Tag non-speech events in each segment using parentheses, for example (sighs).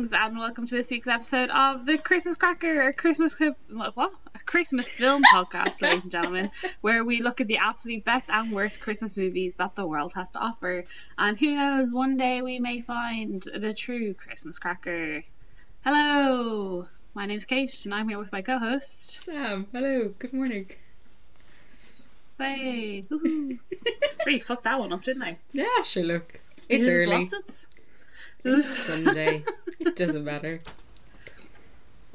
Greetings and welcome to this week's episode of the Christmas Cracker, a Christmas what? A Christmas film podcast, (laughs) ladies and gentlemen, where we look at the absolute best and worst Christmas movies that the world has to offer. And who knows, one day we may find the true Christmas Cracker. Hello, my name's Kate, and I'm here with my co-host Sam. Hello. Good morning. Hey, (laughs) woohoo. really fucked that one up, didn't I? Yeah, sure. Look, it's early. it? It's (laughs) Sunday. it doesn't matter.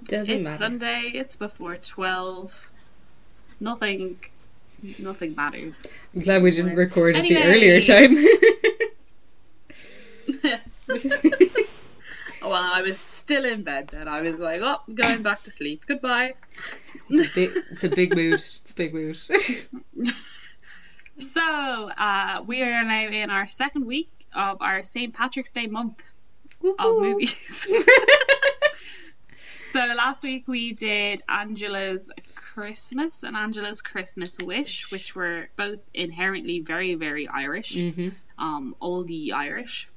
Doesn't It's matter. Sunday. It's before twelve. Nothing. Nothing matters. I'm glad we didn't record at the earlier time. (laughs) well, I was still in bed then. I was like, oh, going back to sleep. Goodbye. it's, a big, it's a big mood. It's a big mood. (laughs) So, uh, we are now in our second week of our St. Patrick's Day month of movies. (laughs) so, last week we did Angela's Christmas and Angela's Christmas Wish, which were both inherently very, very Irish, hmm um, oldie Irish.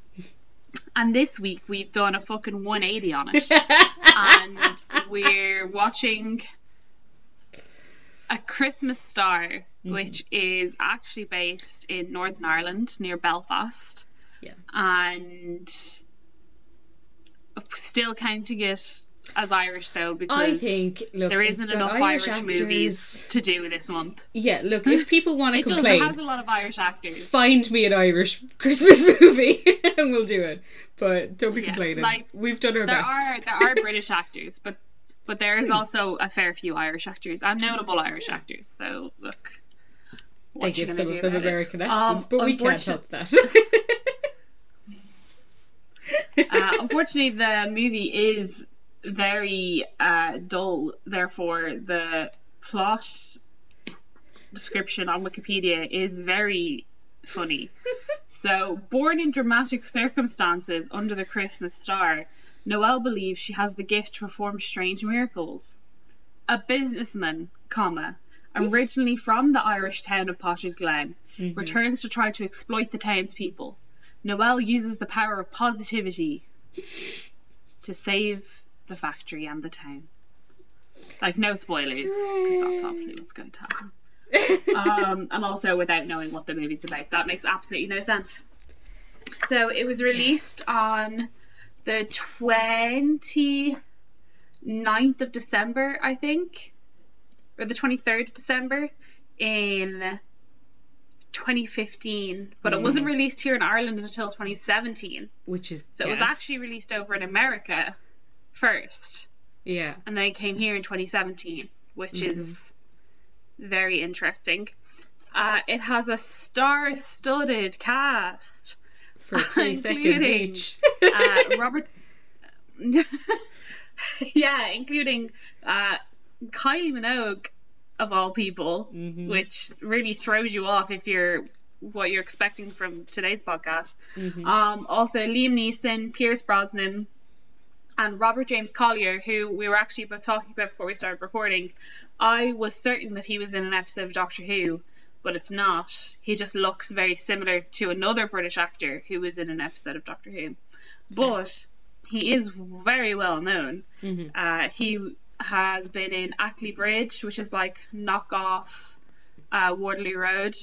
And this week we've done a fucking 180 on it. and we're watching A Christmas Star, which is actually based in Northern Ireland near Belfast. Yeah. And still counting it as Irish though because I think look, there isn't enough Irish, Irish, movies to do this month. Yeah, look, if (laughs) people want to It does. It complain, has a lot of Irish actors. find me an Irish (laughs) Christmas movie (laughs) and we'll do it. But don't be Yeah, complaining. like, We've done our there best. are there are British actors, but but there is also a fair few Irish actors and notable Irish actors. So look, what they give some of them about it? American Um, but we can't help that. (laughs) Uh, unfortunately, the movie is very uh, dull. Therefore, the plot description on Wikipedia is very funny. (laughs) So, born in dramatic circumstances under the Christmas star, Noelle believes she has the gift to perform strange miracles. A businessman, comma, originally from the Irish town of Potter's Glen, returns to try to exploit the townspeople. Noelle uses the power of positivity to save the factory and the town. Like, no spoilers, because that's obviously what's going to happen. um, and also without knowing what the movie's about. That makes absolutely no sense. So it was released on the 29th of December, I think, or the 23rd of December in 2015, but it wasn't released here in Ireland until 2017. Which is So it was actually released over in America first, yeah. and then it came here in 2017, which is very interesting. Uh, it has a star-studded cast. For three (laughs) Including. Uh, (laughs) Robert, (laughs) yeah, including uh, Kylie Minogue of all people, Mhm. which really throws you off if you're what you're expecting from today's podcast. Mhm. Um, also Liam Neeson, Pierce Brosnan, and Robert James Collier, who we were actually about talking about before we started recording. I was certain that he was in an episode of Doctor Who, but it's not. He just looks very similar to another British actor who was in an episode of Doctor Who. But he is very well known. Mhm. Uh, he has been in Ackley Bridge, which is like knockoff uh, Waterloo Road.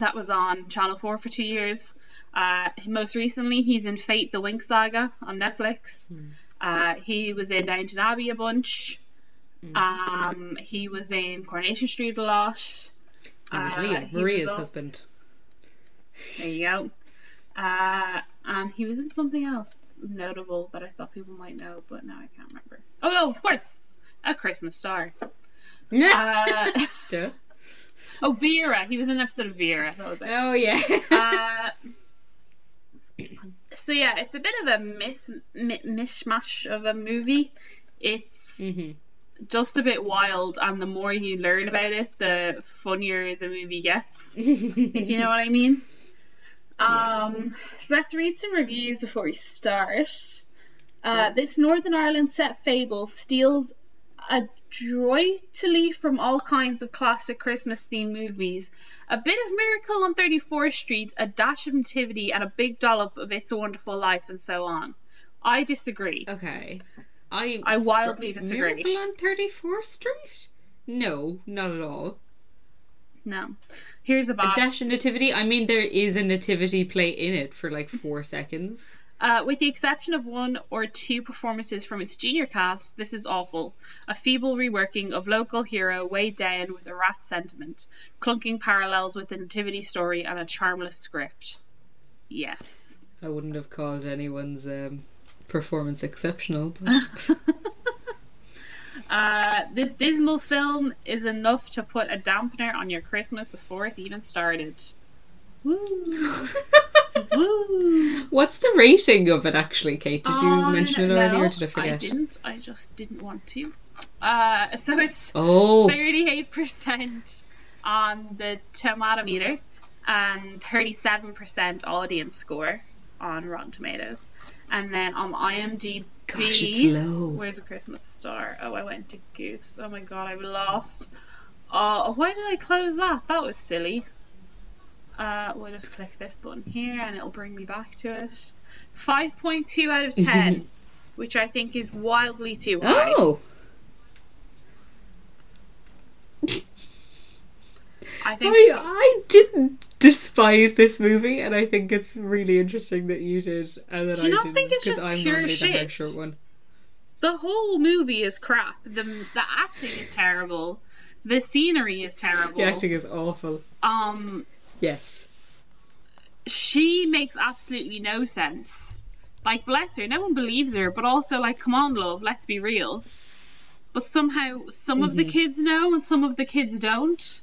That was on Channel 4 for two years. Uh, most recently, he's in Fate the Winx Saga on Netflix. Uh, he was in Downton Abbey a bunch. Um, he was in Coronation Street a lot. He was Uh, Maria's husband. There you go. Uh, and he was in something else notable that I thought people might know, but now I can't remember. Oh, oh of course, A Christmas Star. Uh, Duh. (laughs) oh, Vera. He was in an episode of Vera. That was it. Oh yeah. (laughs) Uh, so yeah, it's a bit of a mis- mi- mishmash of a movie. It's hmm just a bit wild, and the more you learn about it, the funnier the movie gets. if you know what I mean. (laughs) Um, so let's read some reviews before we start. Uh, this Northern Ireland set fable steals adroitly from all kinds of classic Christmas themed movies. A bit of Miracle on 34th Street, a dash of Nativity, and a big dollop of It's a Wonderful Life, and so on. I disagree. Okay. I I wildly str- disagree. Miracle on 34th Street? No, not at all. No. Here's a A. Dash and Nativity? I mean, there is a nativity play in it for like four seconds. Uh, with the exception of one or two performances from its junior cast, this is awful. A feeble reworking of local hero weighed down with a rat sentiment, clunking parallels with the nativity story, and a charmless script. Yes. I wouldn't have called anyone's um, performance exceptional, but (laughs) Uh, this dismal film is enough to put a dampener on your Christmas before it's even started. Woo! (laughs) Woo! what's the rating of it actually, Kate? Did you Uh, mention it already, no, or did I forget? I didn't. I just didn't want to. Uh, so it's Oh, 38% on the tomato meter and 37% audience score on Rotten Tomatoes. And then on IMDb, gosh, it's low. where's the Christmas star? Oh, I went to Goose. Oh my god, I've lost. Oh, why did I close that? That was silly. Uh, we'll just click this button here and it'll bring me back to it. 5.2 out of (laughs) 10, which I think is wildly too high. Oh, I think I, I didn't despise this movie, and I think it's really interesting that you did, and that Do you I not didn't, think it's just I'm pure the shit? short one. the whole movie is crap. The the acting is terrible. The scenery is terrible. The acting is awful. Um, Yes. she makes absolutely no sense. Like, bless her, no one believes her, but also, like, come on, love, let's be real. But somehow, some of the Mhm. kids know and some of the kids don't.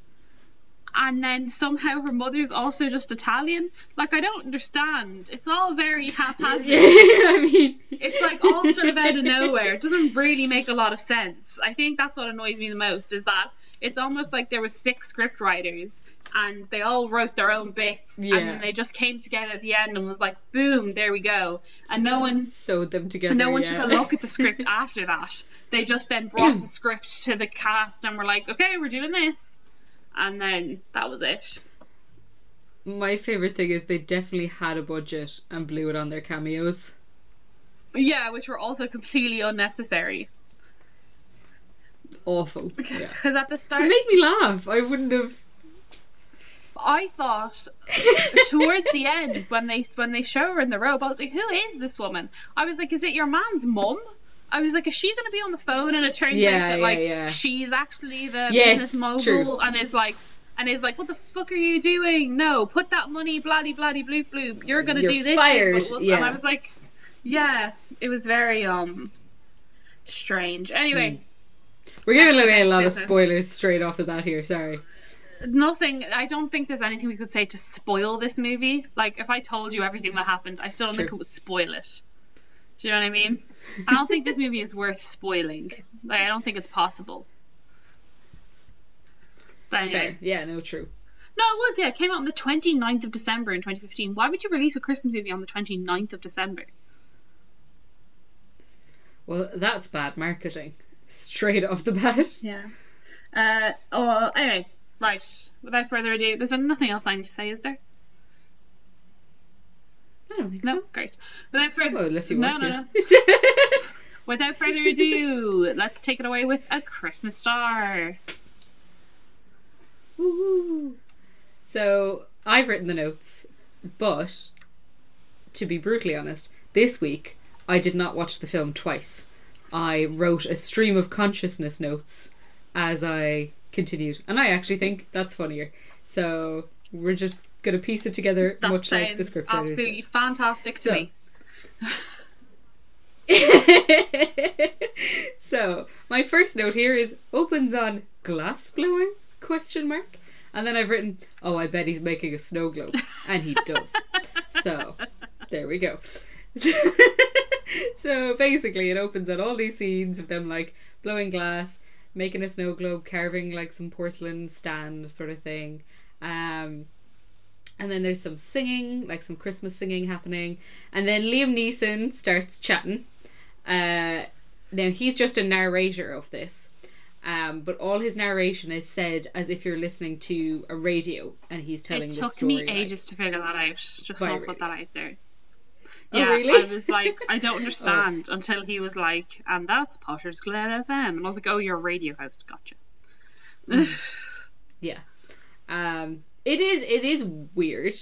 And then somehow her mother's also just Italian. Like, I don't understand. It's all very haphazard. (laughs) I mean, It's like all sort of out of nowhere. It doesn't really make a lot of sense. I think that's what annoys me the most is that it's almost like there were six script writers and they all wrote their own bits Yeah. and then they just came together at the end and was like, boom, there we go. And no one sewed them together. no one yeah. took a look at the script (laughs) after that. They just then brought the (clears throat) script to the cast and were like, okay, we're doing this. And then that was it. My favorite thing is they definitely had a budget and blew it on their cameos. Yeah, which were also completely unnecessary. Awful. Yeah. (laughs) Because at the start, It made me laugh. I wouldn't have. I thought towards the end when they when they show her in the robe, I was like, "Who is this woman?" I was like, "Is it your man's mum?" I was like, "Is she going to be on the phone?" And it turns Yeah, out that yeah, like yeah. she's actually the Yes, business mogul, true. and is like, and is like, "What the fuck are you doing? No, put that money, bloody bloody bloop bloop. You're going to do this." fired, this, yeah. And I was like, "Yeah." It was very um strange. Anyway. We're giving away a lot of spoilers straight off the bat here. Sorry. Nothing i don't think there's anything we could say to spoil this movie like if i told you everything that happened i still don't think it would spoil it do you know what i mean i don't think this movie is worth spoiling like i don't think it's possible but anyway Fair. Yeah. No. True. no it was yeah it came out on the 29th of december in 2015 why would you release a christmas movie on the 29th of december Well, that's bad marketing. Straight off the bat. yeah uh oh anyway right without further ado there's nothing else i need to say is there I don't think no so. great without further Well, unless you No, want no, to. (laughs) Without further ado, let's take it away with a Christmas star. Woo-hoo. So I've written the notes, but to be brutally honest, this week I did not watch the film twice. I wrote a stream of consciousness notes as I continued, and I actually think that's funnier. So we're just gonna piece it together, That much like the script did. absolutely fantastic to So- me. (laughs) so my first note here is opens on glass blowing question mark and then i've written oh i bet he's making a snow globe and he does so there we go (laughs) so basically it opens on all these scenes of them like blowing glass making a snow globe carving like some porcelain stand sort of thing um and then there's some singing, like some Christmas singing happening. And then Liam Neeson starts chatting. Uh, now he's just a narrator of this, um, but all his narration is said as if you're listening to a radio, and he's telling It the took story. me like- ages to figure that out. Just want to put that out there. Oh, Yeah, really? I was like, I don't (laughs) understand until he was like, and that's Potter's Glen FM. And I was like, oh, you're a radio host. Gotcha. (laughs) Yeah. Um it is it is weird,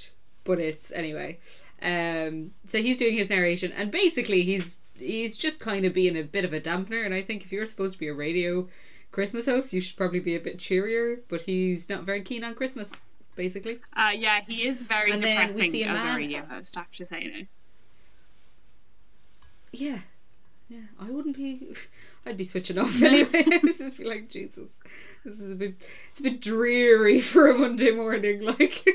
but it's anyway. Um so he's doing his narration and basically he's he's just kind of being a bit of a dampener and I think if you're supposed to be a radio Christmas host, you should probably be a bit cheerier, but he's not very keen on Christmas, basically. uh, yeah, he is very And depressing a as a radio host, I have to say now. Yeah. Yeah, I wouldn't be. (laughs) I'd be switching off (laughs) anyway. (laughs) I'd be like, Jesus, this is a bit. It's a bit dreary for a Monday morning. Like,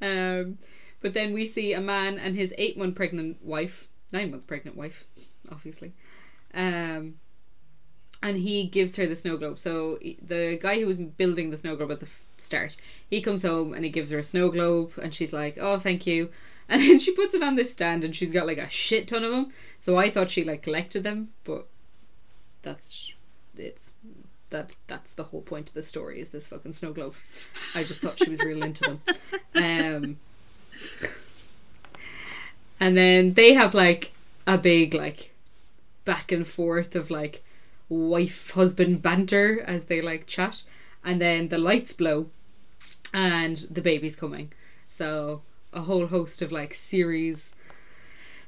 um, but then we see a man and his eight month pregnant wife, nine month pregnant wife, obviously, um, and he gives her the snow globe. So the guy who was building the snow globe at the f- start, he comes home and he gives her a snow globe, and she's like, "Oh, thank you." And then she puts it on this stand, and she's got like a shit ton of them. So I thought she like collected them, but that's it's that that's the whole point of the story is this fucking snow globe. I just thought she was real into them. Um, and then they have like a big like back and forth of like wife husband banter as they like chat, and then the lights blow, and the baby's coming. So a whole host of like series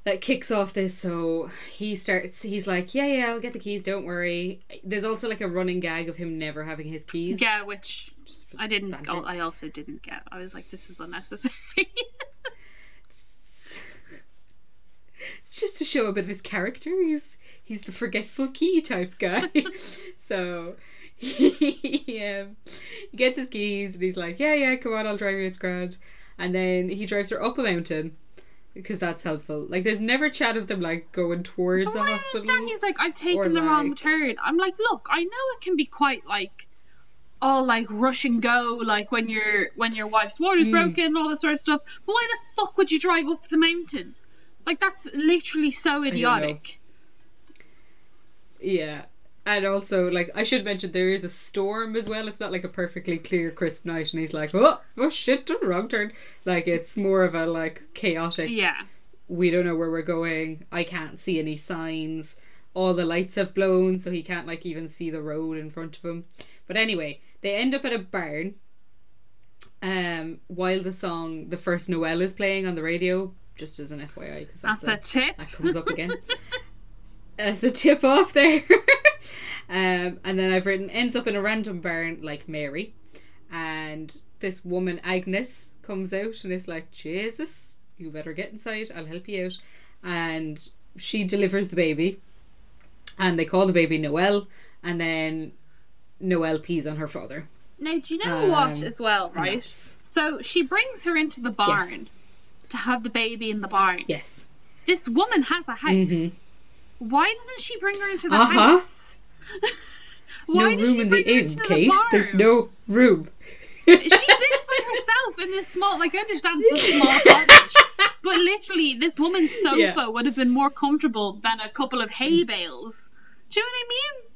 that kicks off this so he starts he's like yeah yeah i'll get the keys don't worry there's also like a running gag of him never having his keys Yeah, which I didn't. I also didn't get. I was like, this is unnecessary. (laughs) it's just to show a bit of his character he's he's the forgetful key type guy (laughs) so he, (laughs) um, he gets his keys and he's like yeah yeah come on i'll drive you it's grand and then he drives her up a mountain because that's helpful like there's never chat of them like going towards But a I hospital understand he's like, I've or, taken the wrong turn. I'm like, look, I know it can be quite like all like rush and go, like when your when your wife's water's Mm. broken, all that sort of stuff. But why the fuck would you drive up the mountain? Like that's literally so idiotic. Yeah. And also, like, I should mention there is a storm as well. It's not like a perfectly clear, crisp night, and he's like, oh, oh shit, wrong turn. Like, it's more of a, like, chaotic, Yeah. we don't know where we're going. I can't see any signs. All the lights have blown, so he can't, like, even see the road in front of him. But anyway, they end up at a barn um, while the song The First Noel is playing on the radio, just as an FYI, because that's, That's a- a tip. that comes up again. (laughs) As a tip off there. (laughs) um, and then I've written ends up in a random barn like Mary. And this woman, Agnes, comes out and is like, Jesus, you better get inside, I'll help you out. And she delivers the baby. And they call the baby Noel. And then Noel pees on her father. Now, do you know what Um, as well, right? So she brings her into the barn to have the baby in the barn. Yes. This woman has a house. Mhm. Why doesn't she bring her into the Uh-huh. house? No room in the inn, Kate. The There's no room. she lives by herself in this small. Like I understand it's a small cottage, but literally this woman's (laughs) sofa Yeah. would have been more comfortable than a couple of hay bales. Do you know what I mean?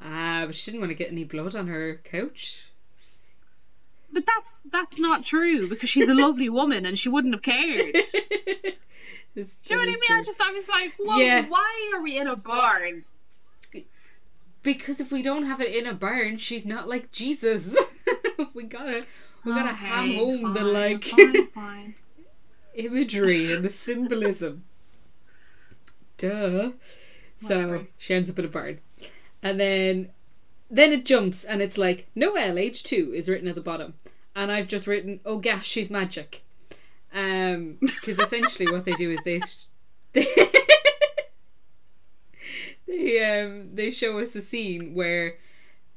Ah, but she didn't want to get any blood on her couch. But that's that's not true because she's a lovely woman and she wouldn't have cared. (laughs) Do you know what I mean? I just I was like, whoa, Yeah. why are we in a barn? Because if we don't have it in a barn, she's not like Jesus. (laughs) we gotta we gotta ham home the like fine, fine. (laughs) imagery and the symbolism. Duh. So she ends up in a barn, and then then it jumps and it's like Noel age two is written at the bottom, and I've just written oh gosh she's magic, um because essentially what they do is they. (laughs) they they um they show us a scene where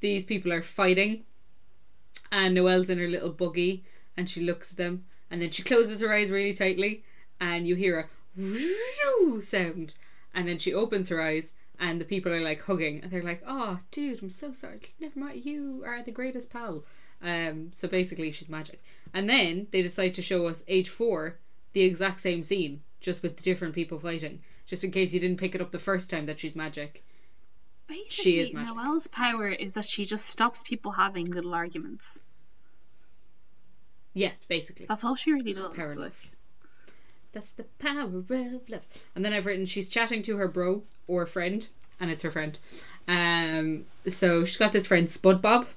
these people are fighting and Noelle's in her little buggy and she looks at them and then she closes her eyes really tightly and you hear a sound and then she opens her eyes and the people are like hugging and they're like oh dude I'm so sorry. Never mind. You are the greatest pal. Um so basically she's magic. And then they decide to show us age four the exact same scene just with different people fighting just in case you didn't pick it up the first time that she's magic Basically, is magic. Noelle's power is that she just stops people having little arguments. yeah basically That's all she really does. Power like. That's the power of love. And then I've written she's chatting to her bro or friend, and it's her friend. Um, so she's got this friend Spud Bob,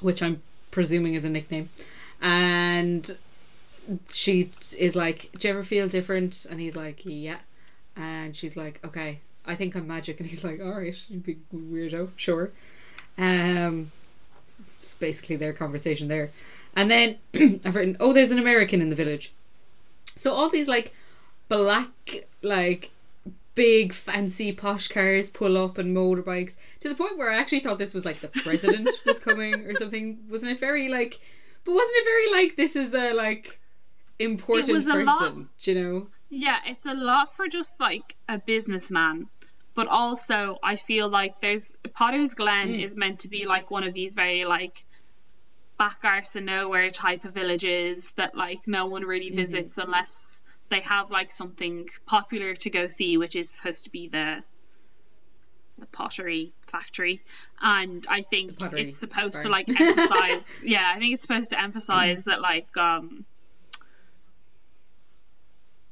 which I'm presuming is a nickname, and she is like, "Do you ever feel different?" And he's like, "Yeah," and she's like, "Okay, I think I'm magic," and he's like, "All right, you big weirdo, sure." Um, it's basically their conversation there, and then (clears throat) I've written, "Oh, there's an American in the village." So all these like black like big fancy posh cars pull up and motorbikes to the point where I actually thought this was like the president (laughs) was coming or something. Wasn't it very like but wasn't it very like this is a like important was a person, lot. do you know? Yeah, it's a lot for just like a businessman. But also, I feel like there's Potter's Glen Mm. is meant to be like one of these very like back arse of nowhere type of villages that like no one really visits unless they have like something popular to go see, which is supposed to be the the pottery factory. And I think it's supposed to like (laughs) emphasize yeah, I think it's supposed to emphasize that like um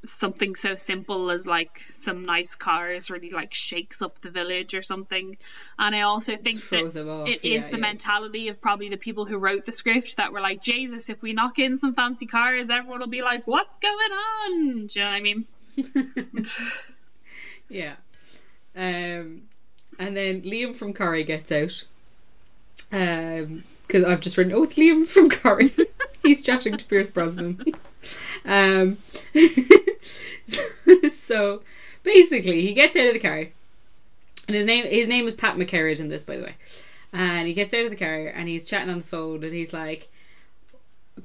something so simple as like some nice cars really like shakes up the village or something. And I also think Throw that off, it is yeah, the yeah. mentality of probably the people who wrote the script that were like, Jesus, if we knock in some fancy cars, everyone will be like, What's going on? Do you know what I mean? (laughs) yeah. Um, and then Liam from Corrie gets out. Um, because I've just written, oh, it's Liam from Corrie. (laughs) He's chatting to Pierce Brosnan. (laughs) um, (laughs) so, basically, he gets out of the car, and his name his name is Pat McCarrick in this, by the way. And he gets out of the car and he's chatting on the phone, and he's like,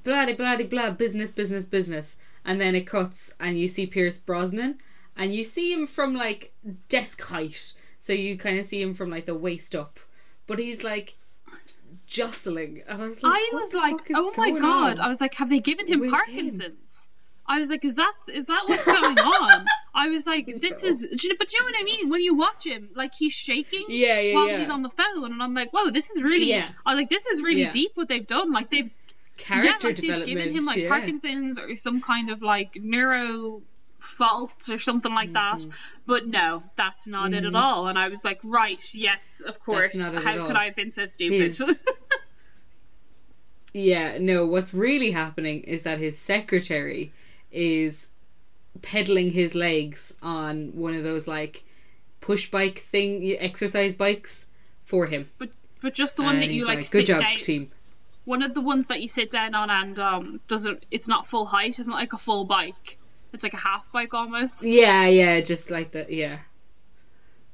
bloody bloody blah business business business and then it cuts and you see Pierce Brosnan and you see him from like desk height so you kind of see him from like the waist up but he's like jostling and I was like I was like, Oh my god. I was like, have they given him with him? Parkinson's? I was like, is that is that what's going (laughs) on? I was like, this is, do you know- but do you know what I mean? When you watch him, like he's shaking yeah yeah while yeah he's on the phone, and I'm like, whoa, this is really, Yeah. I like, this is really Yeah. deep what they've done. Like they've character yeah, like they've given him like. Parkinson's or some kind of like neuro fault or something like that. Mm-hmm. But no, that's not it at all. And I was like, right, yes, of course. not it at How could all. I have been so stupid? (laughs) Yeah, no, what's really happening is that his secretary is pedaling his legs on one of those like push bike thing exercise bikes for him. but but just the one And that you he's like, good sit job, down. team. One of the ones that you sit down on and um doesn't it's not full height. It's not like a full bike. It's like a half bike almost. Yeah, yeah, just like the yeah.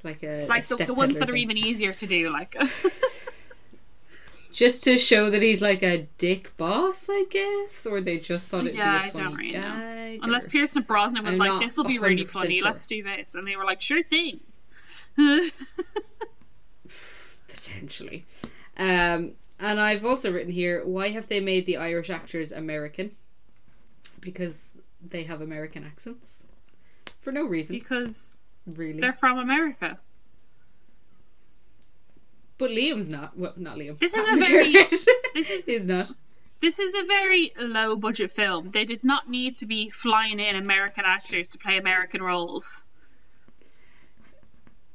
Like a Like a the, the ones that are even easier to do, like (laughs) just to show that he's like a dick boss, I guess, or they just thought it'd Yeah, be I a don't funny really know. gag. unless or- Pierce Brosnan was I'm like, This will be really funny, sure. let's do this and they were like, Sure thing. (laughs) potentially. Um, and I've also written here why have they made the Irish actors American? Because they have American accents. For no reason, because really. they're from America. But Liam's not. Well, not Liam. This is (laughs) a very- (laughs) this is- (laughs) is not. This is a very low budget film. They did not need to be flying in American actors to play American roles.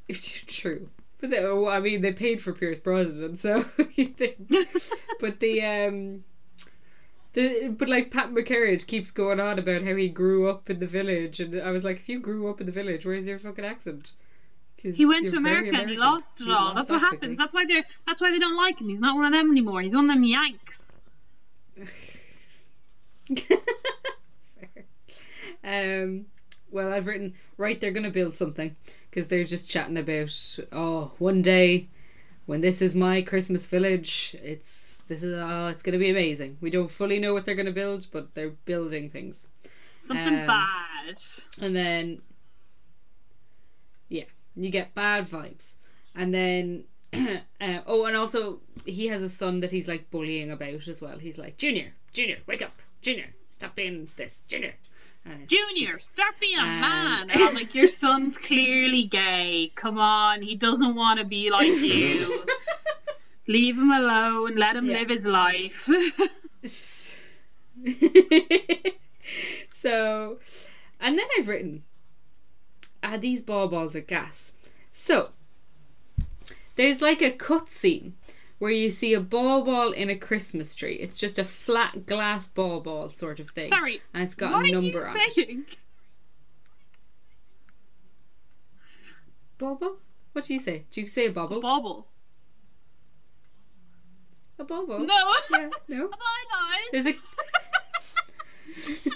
It's True. But they, oh, I mean, they paid for Pierce Brosnan, so. But the um, the but like Pat McCarrick keeps going on about how he grew up in the village, and I was like, if you grew up in the village, where's your fucking accent? He went to America and he lost it all. lost That's what happens. quickly. That's why they're that's why they don't like him. He's not one of them anymore. He's one of them Yanks. (laughs) um, well, I've written right. They're gonna build something because they're just chatting about. Oh, one day when this is my Christmas village, it's this is oh, it's gonna be amazing. We don't fully know what they're gonna build, but they're building things. Something Um, bad. And then, you get bad vibes. And then, (clears throat) uh, oh, and also he has a son that he's like bullying about as well. He's like, Junior, Junior, wake up, Junior, stop being this, Junior. Junior, start being a Um, man. (laughs) And I'm like, your son's clearly gay. Come on, he doesn't want to be like you. (laughs) Leave him alone. Let him Yeah. live his life. (laughs) so And then I've written, ah, these ball balls are gas. So, there's like a cut scene where you see a ball ball in a Christmas tree. It's just a flat glass ball ball sort of thing. Sorry, And it's got a number on it. saying? Bauble? What do you say? Do you say a bauble? Bobble. A bauble? No. Yeah, no. (laughs) A bye bye. There's a. (laughs)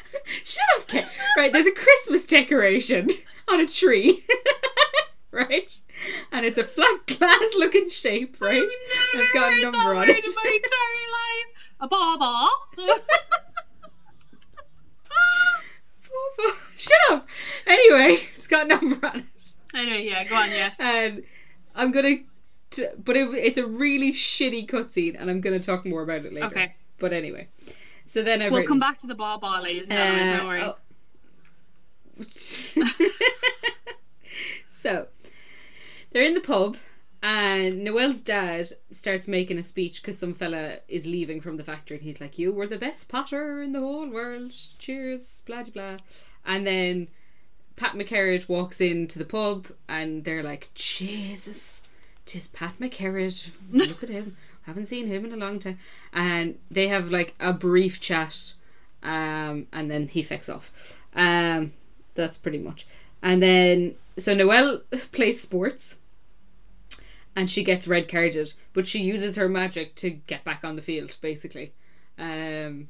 (laughs) Shut up, Kate. Right, there's a Christmas decoration (laughs) on a tree. (laughs) right? And it's a flat glass looking shape, right? And it's got a number on it. my entire life. A baba. Shut up! Anyway, it's got a number on it. anyway, yeah, go on, yeah. And I'm gonna. T- but it, it's a really shitty cutscene, and I'm gonna talk more about it later. Okay. But anyway. So then I've We'll written, come back to the ladies and gentlemen, don't worry. Uh, oh. (laughs) so they're in the pub, and Noel's dad starts making a speech because some fella is leaving from the factory, and he's like, "You were the best potter in the whole world. Cheers, blah blah blah." And then Pat McCarrick walks into the pub, and they're like, "Jesus, tis Pat McCarrick. Look at him." Haven't seen him in a long time. And they have like a brief chat, um, and then he fucks off. Um, that's pretty much. And then so Noelle (laughs) plays sports, and she gets red carded, but she uses her magic to get back on the field, basically. Um,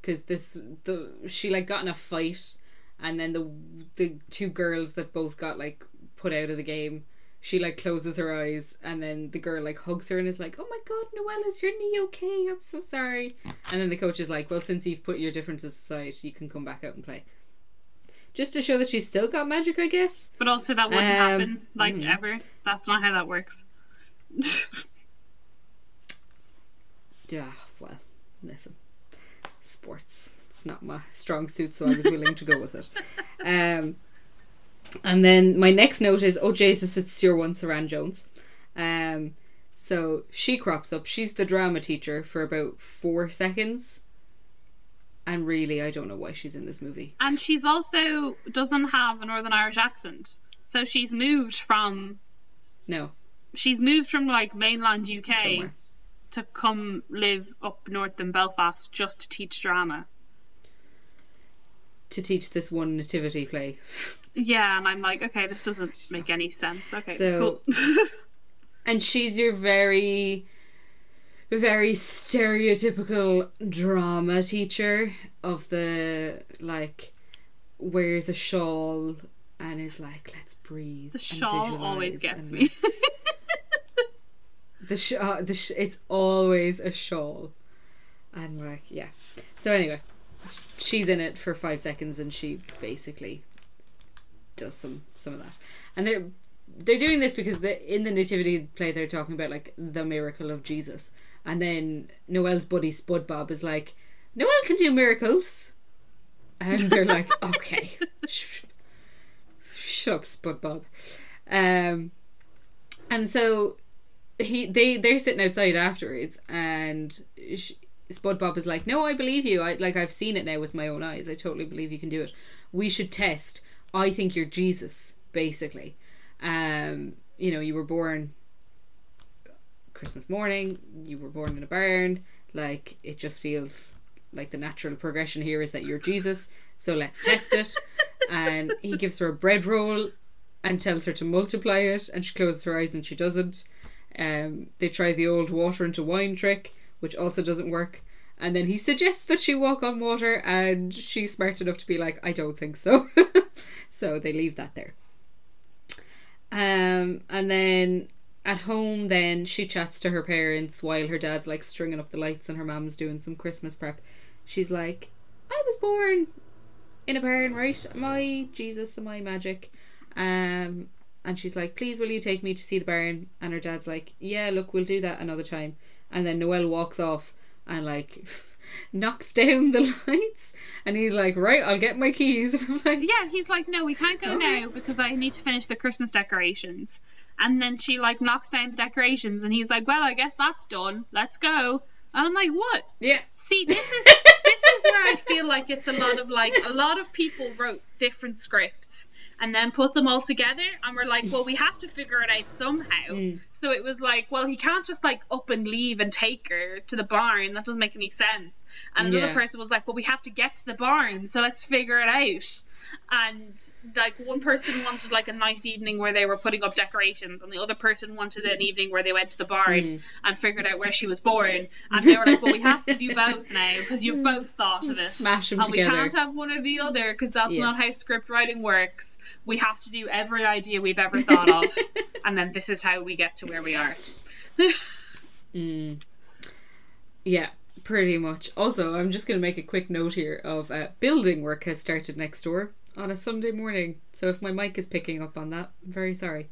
because this the she like got in a fight, and then the the two girls that both got like put out of the game she like closes her eyes and then the girl like hugs her and is like oh my god noelle is your knee okay? I'm so sorry. And then the coach is like well since you've put your differences aside you can come back out and play. Just to show that she's still got magic i guess. But also, that wouldn't Um, happen, like, mhm. ever. That's not how that works. (laughs) yeah well listen. Sports. It's not my strong suit so i was willing to go with it. (laughs) Um and then my next note is oh jesus it's your one Suranne Jones. Um so she crops up. She's the drama teacher for about four seconds. And really i don't know why she's in this movie. And she's also doesn't have a Northern Irish accent. So she's moved from no. she's moved from like mainland UK somewhere. to come live up north in Belfast just to teach drama. to teach this one nativity play (laughs) Yeah, and I'm like, okay, this doesn't make any sense. Okay, So- cool. (laughs) and she's your very very stereotypical drama teacher of the like wears a shawl and is like let's breathe the shawl always gets me. (laughs) the sh- uh, the sh- it's always a shawl and like yeah so anyway she's in it for five seconds and she basically does some some of that. And they're they're doing this because the in the nativity play they're talking about like the miracle of jesus. And then noel's buddy spud bob is like noel can do miracles. And they're like (laughs) okay Sh- shut up spud bob. Um and so he they they're sitting outside afterwards and sh- spud bob is like no i believe you. I like i've seen it now with my own eyes. I totally believe you can do it. We should test i think you're jesus basically. Um you know you were born christmas morning you were born in a barn like it just feels like the natural progression here is that you're jesus so let's test it. (laughs) And he gives her a bread roll and tells her to multiply it and she closes her eyes and she doesn't. Um, they try the old water into wine trick which also doesn't work. And then he suggests that she walk on water and she's smart enough to be like i don't think so (laughs) so they leave that there. Um, and then at home then she chats to her parents while her dad's like stringing up the lights and her mom's doing some christmas prep. She's like i was born in a barn right? I jesus? Am i magic? Um and she's like please will you take me to see the barn? And her dad's like yeah look we'll do that another time. And then Noel walks off and like (laughs) knocks down the (laughs) lights and he's like right i'll get my keys (laughs) and i'm like yeah, he's like, no, we can't go Okay. now because I need to finish the Christmas decorations. And then she like knocks down the decorations, and he's like, well, I guess that's done. Let's go. And I'm like, what? yeah See, this is (laughs) this is where I feel like it's a lot of like a lot of people wrote different scripts and then put them all together and we're like, well, we have to figure it out somehow. Mm. So it was like, well, he can't just like up and leave and take her to the barn. That doesn't make any sense. And another Yeah. person was like, well, we have to get to the barn, so let's figure it out. And like one person wanted like a nice evening where they were putting up decorations, and the other person wanted an evening where they went to the barn Mm. and figured out where she was born. And they were like, well, we have to do (laughs) both now because you've both thought of it. Smash 'em and together. we can't have one or the other because that's not how script writing works. We have to do every idea we've ever thought of, (laughs) and then this is how we get to where we are. (laughs) Mm. Yeah, pretty much. Also, I'm just going to make a quick note here of uh, building work has started next door on a Sunday morning. So if my mic is picking up on that, I'm very sorry.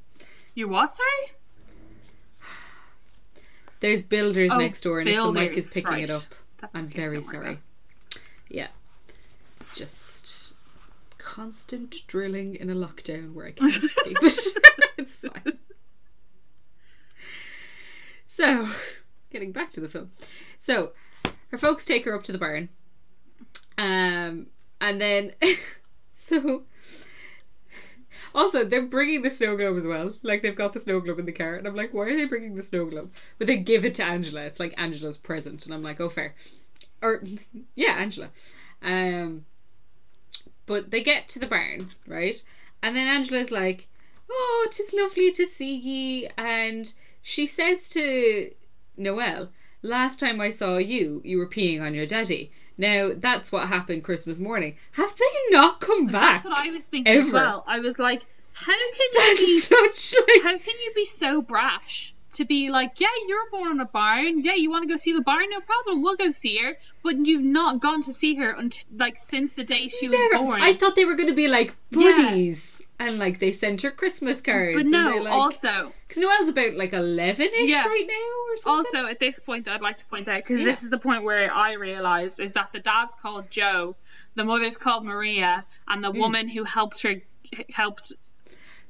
You what? Sorry. (sighs) There's builders Oh, next door, and if the mic is picking it up, That's I'm okay, very sorry. Yeah. Just constant drilling in a lockdown where I can't (laughs) escape (laughs) it. it's fine. So, getting back to the film. So, her folks take her up to the barn. Um, and then, (laughs) (laughs) so, also, they're bringing the snow globe as well. Like, they've got the snow globe in the car. And I'm like, why are they bringing the snow globe? But they give it to Angela. It's like Angela's present. And I'm like, oh, fair. Or, (laughs) yeah, Angela. Um, but they get to the barn, right? And then Angela's like, oh, tis lovely to see ye. And she says to Noel, last time I saw you, you were peeing on your daddy. Now, that's what happened Christmas morning. Have they not come back? That's what I was thinking as well. I was like, how (laughs) can you be such like how can you be so brash to be like, yeah, you're born in a barn. Yeah, you want to go see the barn? No problem. We'll go see her. But you've not gone to see her until like since the day she was born. I thought they were going to be like Yeah. And like they sent her Christmas cards. but no, like, also, because Noel's about like eleven ish Yeah. right now or something. also at this point, I'd like to point out because Yeah. this is the point where I realized is that the dad's called Joe, the mother's called Maria, and the mm. woman who helped her helped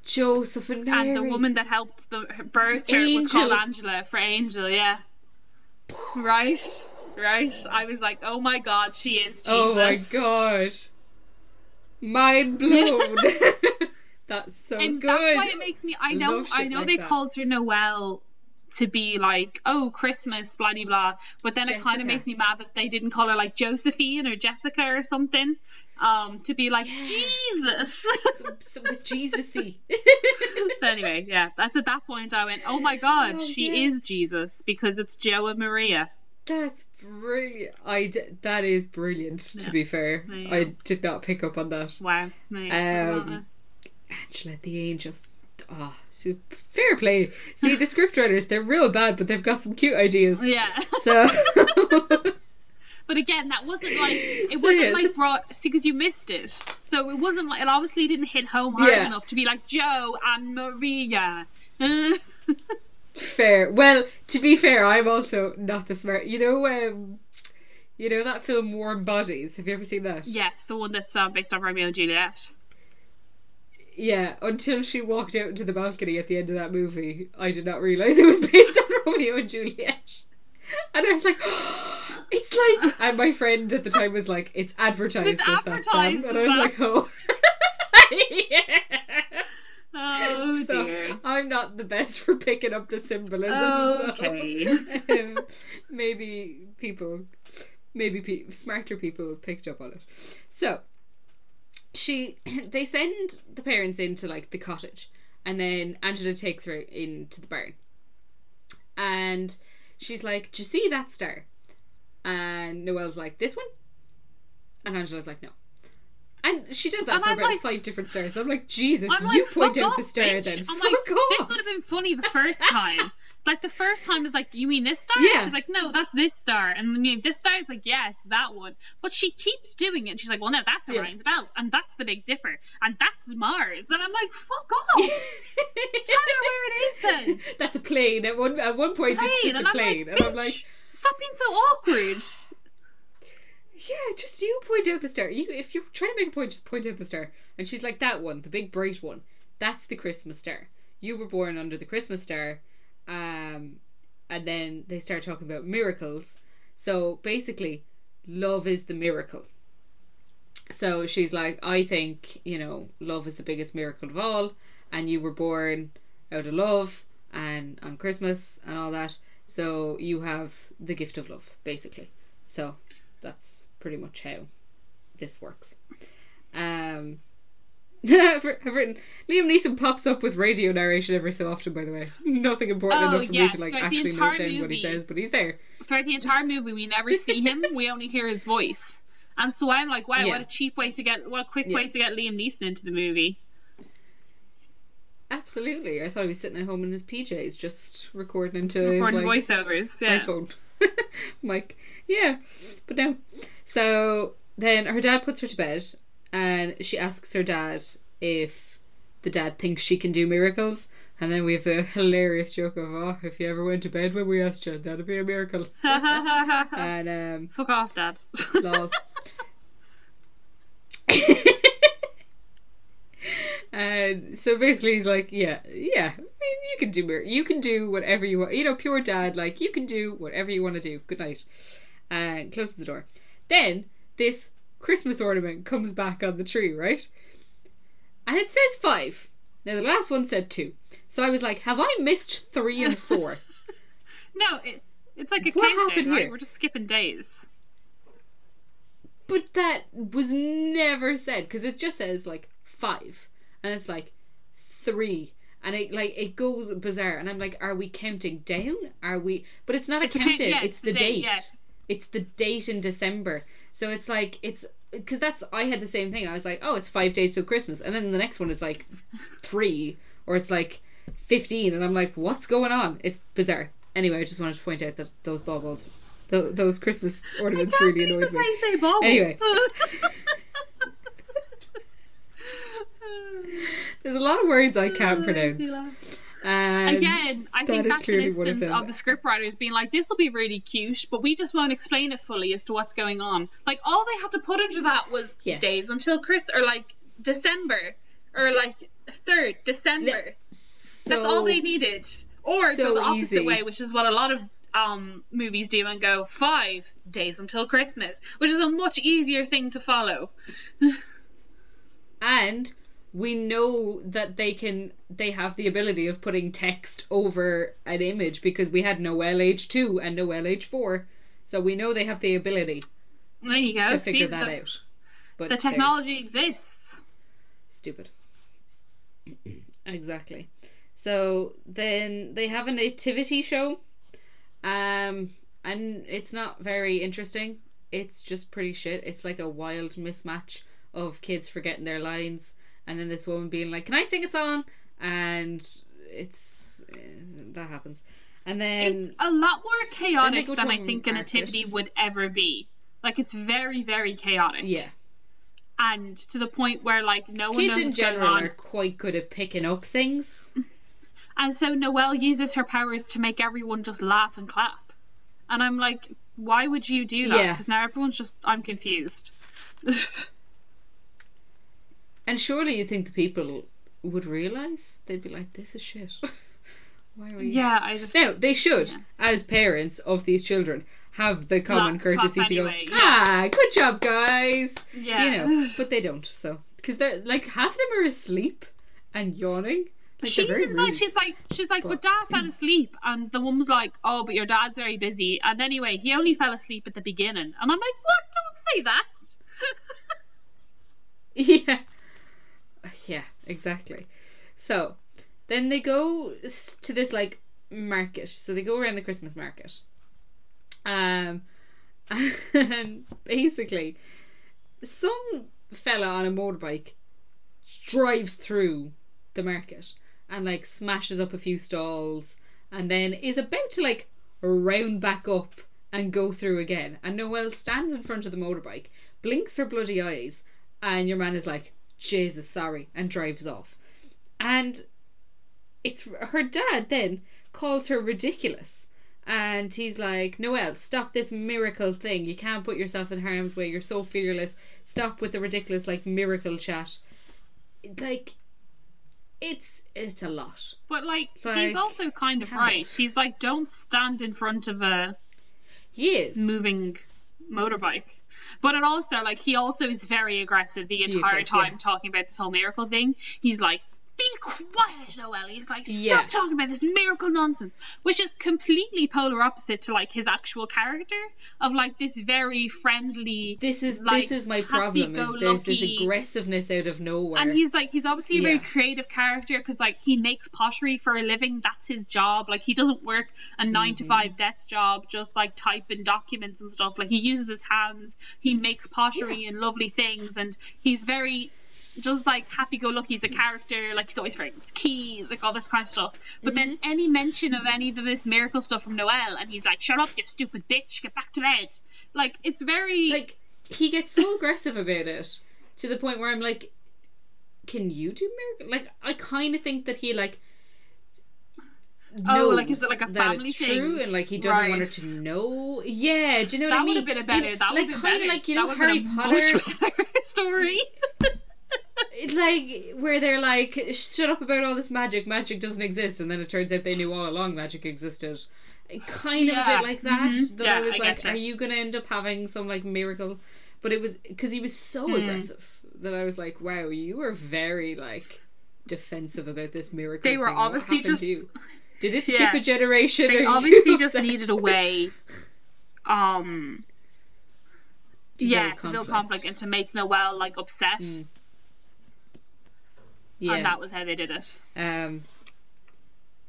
Joseph and Mary. and the woman that helped the her birth her was called Angela for Angel, yeah. Right, right. I was like, oh my god, she is Jesus. Oh my god. Mind blown. (laughs) (laughs) that's so and good. that's why it makes me. I know, I know like they that. called her Noel to be like, oh, Christmas, blah blah blah. But then it kind of makes me mad that they didn't call her like Josephine or Jessica or something. Um, to be like Yeah. Jesus. some, (laughs) some Jesus-y. But anyway, yeah, that's at that point I went, oh my god, Oh, she yeah. is Jesus because it's Joe and Maria. That's brilliant. I d- that is brilliant. To be fair, I did not pick up on that. Wow. Um, Angela the Angel. Ah, so fair play. See, the scriptwriters, they're real bad, but they've got some cute ideas. yeah. So, (laughs) But again, that wasn't like it wasn't yeah, like brought see because you missed it. So it wasn't like it obviously didn't hit home hard Yeah. enough to be like Joe and Maria. (laughs) fair. Well, to be fair, I'm also not the smart. You know, um, you know that film Warm Bodies. Have you ever seen that? yes, the one that's uh, based on Romeo and Juliet. Yeah, until she walked out into the balcony at the end of that movie, I did not realise it was (laughs) based on Romeo and Juliet. And I was like, (gasps) it's like. And my friend at the time was like, it's advertised It's as that, Sam. advertised And I as was like, oh. yeah. (laughs) Oh So, dear. I'm not the best for picking up the symbolism. so, Okay. (laughs) um, maybe people, maybe pe- smarter people picked up on it. So she, (clears throat) they send the parents into like the cottage, and then Angela takes her into the barn, and she's like, "Do you see that star?" And Noel's like, "This one," and Angela's like, "No." And she does that And for I'm about like- five different stars. So I'm like, Jesus, I'm you point out off, the star bitch. then. I'm Fuck like, off. this would have been funny the first (laughs) time. like the first time is like, you mean this star? Yeah. She's like, no, that's this star. And you mean this star? It's like, yes, that one. But she keeps doing it. She's like, well, no, that's Yeah. Orion's belt, and that's the Big Dipper, and that's Mars. And I'm like, fuck (laughs) off. Tell her where it is then. That's a plane. At one at one point, Plane. it's just and a I'm plane, like, and I'm like, stop being so awkward. Yeah, just you point out the star. You, if you're trying to make a point, just point out the star. And she's like, that one, the big bright one. That's the Christmas star. You were born under the Christmas star. Um, and then they start talking about miracles. So basically, love is the miracle. So she's like, I think, you know, love is the biggest miracle of all, and you were born out of love and on Christmas and all that. So you have the gift of love, basically. So that's pretty much how this works. Um, (laughs) I've written Liam Neeson pops up with radio narration every so often. By the way, (laughs) nothing important Oh, enough for yes, me to like throughout actually note down what he says, but he's there. Throughout the entire movie, we never see him. we only hear his voice. And so I'm like, wow, Yeah. what a cheap way to get, what a quick Yeah. way to get Liam Neeson into the movie. Absolutely, I thought he was sitting at home in his PJs, just recording into Recording his like, voiceovers. Yeah. iPhone. (laughs) Mike. Yeah. But no. So then her dad puts her to bed and she asks her dad if the dad thinks she can do miracles. And then we have the (laughs) hilarious joke of, oh, if you ever went to bed when we asked you, that'd be a miracle. (laughs) and, um, Fuck off, Dad. (laughs) lol. and so basically he's like, yeah, yeah, I mean, you can do you can do whatever you want. You know, pure dad, like you can do whatever you want to do. Good night. And closes the door. Then this Christmas ornament comes back on the tree, right? And it says five. Now the last one said two. So I was like, have I missed three and four? (laughs) no, it, it's like a What countdown, right? here? We're just skipping days. But that was never said because it just says like five, and it's like three, and it like it goes bizarre. And I'm like, are we counting down? Are we? But it's not a It's countdown. yeah, it's the date. yes. It's the date in December. So it's like it's because that's I had the same thing. I was like, oh, it's five days till Christmas, and then the next one is like three, or it's like fifteen, and I'm like, what's going on? It's bizarre. Anyway, I just wanted to point out that those baubles, th- those Christmas ornaments, really annoyed me. you say bobble. Anyway. (laughs) There's a lot of words I can't (laughs) pronounce. And Again, I that think that's an of instance of the scriptwriters being like, "This will be really cute, but we just won't explain it fully as to what's going on." Like all they had to put under that was Yes. days until Chris, or like December, or like third December. So, That's all they needed. Or so go the opposite easy. way, which is what a lot of um movies do, and go five days until Christmas, which is a much easier thing to follow. (laughs) and we know that they can they have the ability of putting text over an image because we had Noel age 2 and Noel age 4 so we know they have the ability There you go. to See, figure that the, out. But the technology exists. stupid. (clears throat) Exactly. So then they have a nativity show um and it's not very interesting. It's just pretty shit. It's like a wild mismatch of kids forgetting their lines and then this woman being like can i sing a song and it's uh, that happens and then it's a lot more chaotic than I think a nativity would ever be. Like it's very, very chaotic. yeah And to the point where like no one kids knows in general are quite good at picking up things (laughs) And so Noelle uses her powers to make everyone just laugh and clap. And I'm like, why would you do that? Yeah. Because now everyone's just I'm confused. (laughs) And surely you think the people would realise? They'd be like, this is shit. (laughs) Why are yeah, I just Now, they should, Yeah. as parents of these children, have the common courtesy to anyway, go, yeah. ah, good job, guys. yeah. You know, (sighs) but they don't, so. Because they're, like, half of them are asleep and yawning. Like, she they're very even like she's like she's like, but But- dad fell asleep, and the woman's like, oh, but your dad's very busy. And anyway, he only fell asleep at the beginning, and I'm like, what? Don't say that. (laughs) (laughs) Yeah. Exactly. So, then they go to this like market. So they go around the Christmas market. Um (laughs) and basically some fella on a motorbike drives through the market and like smashes up a few stalls and then is about to like round back up and go through again. And Noelle stands in front of the motorbike, blinks her bloody eyes, and your man is like, Jesus, sorry, and drives off. And it's her dad then calls her ridiculous. And he's like, Noel, stop this miracle thing. You can't put yourself in harm's way. You're so fearless. Stop with the ridiculous, like, miracle chat. Like, it's it's a lot. But like, Like, he's also kind of right. He's like, don't stand in front of a He is. moving motorbike. But it also like he also is very aggressive the entire time yeah. talking about this whole miracle thing. He's like, "Be quiet, Noelle." He's like, "Stop Yeah. talking about this miracle nonsense," which is completely polar opposite to like his actual character of like this very friendly. This is like, this is my problem. Is there's this aggressiveness out of nowhere. And he's like, he's obviously a very creative character because, like, he makes pottery for a living. That's his job. Like, he doesn't work a 9 to Mm-hmm. five desk job, just like typing documents and stuff. Like, he uses his hands. He makes pottery and lovely things, and he's very just like happy-go-lucky as a character. Like, he's always very keys, like all this kind of stuff. But then Mm-hmm. any mention of any of this miracle stuff from Noel, and he's like, "Shut up, you stupid bitch! Get back to bed." Like, it's very like he gets so aggressive about it to the point where I'm like, can you do miracle? Like I kind of think that he like. Oh, like, is it like a that family thing? true and like he doesn't want her to know yeah do you know that what I mean would have been a better. You- that like would have been kind of like you That know Harry Potter (laughs) story. (laughs) It's like where they're like shut up about all this magic magic doesn't exist and then it turns out they knew all along magic existed kind of a bit like that Mhm. that Yeah, I was I like are you gonna end up having some like miracle but it was because he was so Hmm. aggressive that I was like wow you were very like defensive about this miracle They were thing. Obviously just did it skip Yeah. a generation they obviously just needed a way. Um. To yeah, build to build conflict. and to make Noelle like upset, Mm. Yeah and that was how they did it. Um.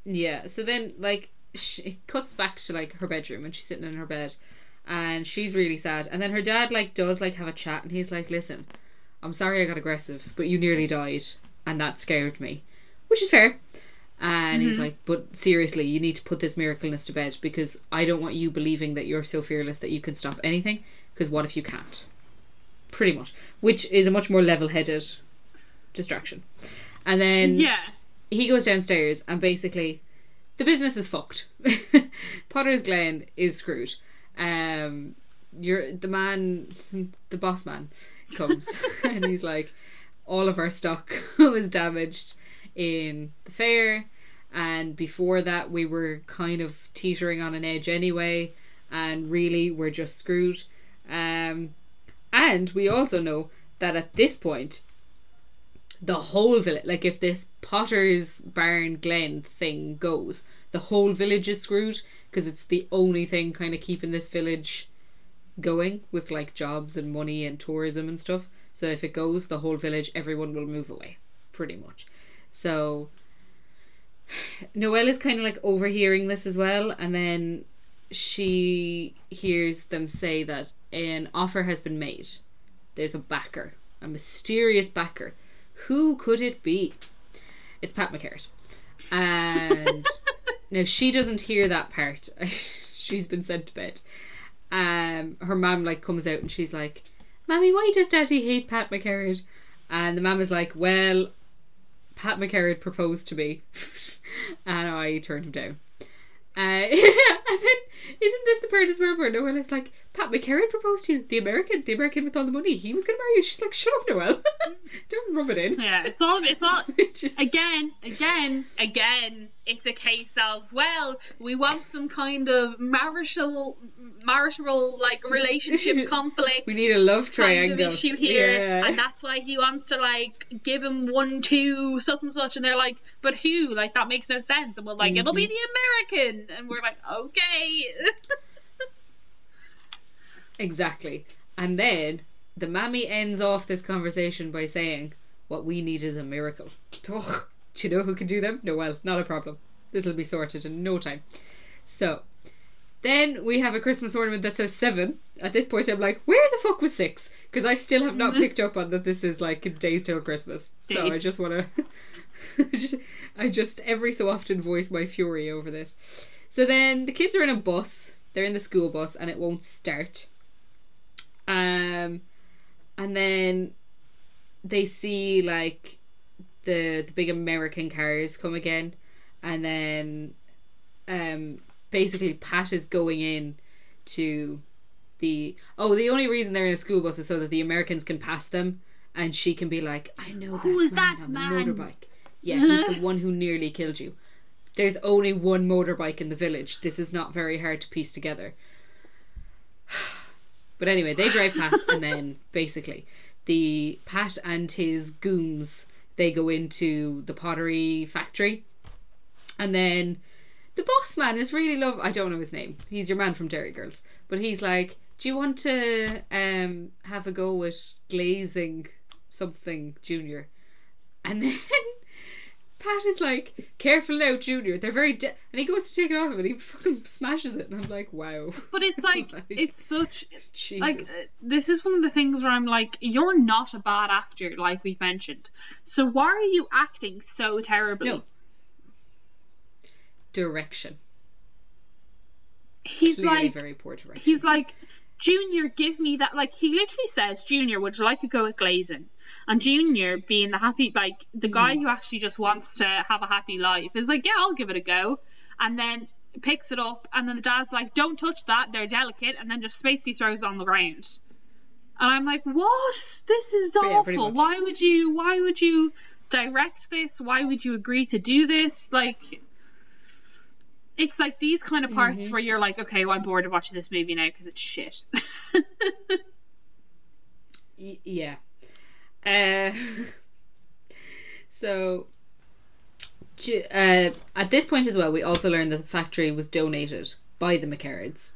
Yeah. So then, like, she it cuts back to like her bedroom, and she's sitting in her bed, and she's really sad. And then her dad like does like have a chat, and he's like, "Listen, I'm sorry I got aggressive, but you nearly died, and that scared me," which is fair. And he's like, "But seriously, you need to put this miracleness to bed because I don't want you believing that you're so fearless that you can stop anything. Because what if you can't?" Pretty much, which is a much more level-headed distraction. And then Yeah, he goes downstairs and basically the business is fucked. (laughs) Potter's Glen is screwed. Um you're the man (laughs) the boss man comes (laughs) and he's like all of our stock was damaged in the fair and before that we were kind of teetering on an edge anyway and really we're just screwed. Um and we also know that at this point the whole village like if this potter's barn glen thing goes the whole village is screwed because it's the only thing kind of keeping this village going with like jobs and money and tourism and stuff. So if it goes the whole village everyone will move away pretty much. So noelle is kind of like overhearing this as well and then she hears them say that an offer has been made. There's a backer a mysterious backer who could it be? It's Pat McCarrick. And (laughs) now she doesn't hear that part. (laughs) she's been sent to bed. Um, her mum like comes out and she's like, "Mammy, why does Daddy hate Pat McCarrick?" And the mum is like, "Well, Pat McCarrick proposed to me, (laughs) and I turned him down." Uh, and then isn't this the part as well where is like, Pat McCarrick proposed to you, the American, the American with all the money. He was going to marry you. She's like, shut up, Noelle. (laughs) Don't rub it in. yeah. It's all. It's all. (laughs) Just- Again, again, again. It's a case of well, we want some kind of marital, marital like relationship (laughs) conflict. we need a love kind triangle. of issue here, Yeah. and that's why he wants to like give him one, two, such and such, and they're like, but who? Like that makes no sense. And we're like, it'll be Mm-hmm. the American, and we're like, okay. (laughs) Exactly. And then the mammy ends off this conversation by saying, What we need is a miracle. Oh, do you know who can do them? No, well, not a problem. This will be sorted in no time. So, then we have a Christmas ornament that says seven. At this point, I'm like, where the fuck was six? Because I still have not mm-hmm. picked up on that this is like days till Christmas. So I just want (laughs) to. I just every so often voice my fury over this. So then the kids are in a bus. They're in the school bus and it won't start. Um, and then they see like the the big American cars come again, and then um basically Pat is going in to the oh the only reason they're in a school bus is so that the Americans can pass them and she can be like I know Who that is man that on man?" the motorbike yeah he's the (laughs) one who nearly killed you there's only one motorbike in the village this is not very hard to piece together (sighs) But anyway, they drive past, and then (laughs) basically, the Pat and his goons they go into the pottery factory, and then the boss man is really love. I don't know his name. He's your man from Derry Girls, but he's like, "Do you want to um have a go with glazing something, Junior?" And then Pat is like, "Careful now, Junior. They're very," de-. and he goes to take it off him, and he fucking smashes it, and I'm like, "Wow." But it's (laughs) like Like, it's such Jesus. like uh, this is one of the things where I'm like, you're not a bad actor, like we've mentioned. So why are you acting so terribly? No. direction. He's Clearly like, very poor direction. he's like, Junior, give me that. Like he literally says, Junior, would you like to go with glazing? And Junior, being the happy, like the guy Hmm. who actually just wants to have a happy life, is like, yeah, I'll give it a go. And then picks it up, and then the dad's like, don't touch that, they're delicate, and then just basically throws it on the ground. And I'm like, what? This is Yeah, awful. Why would you? Why would you direct this? Why would you agree to do this? Like. It's like these kind of parts Mhm. where you're like, okay, well, I'm bored of watching this movie now because it's shit. (laughs) Y- yeah. Uh, so, uh, at this point as well, we also learned that the factory was donated by the McCarricks.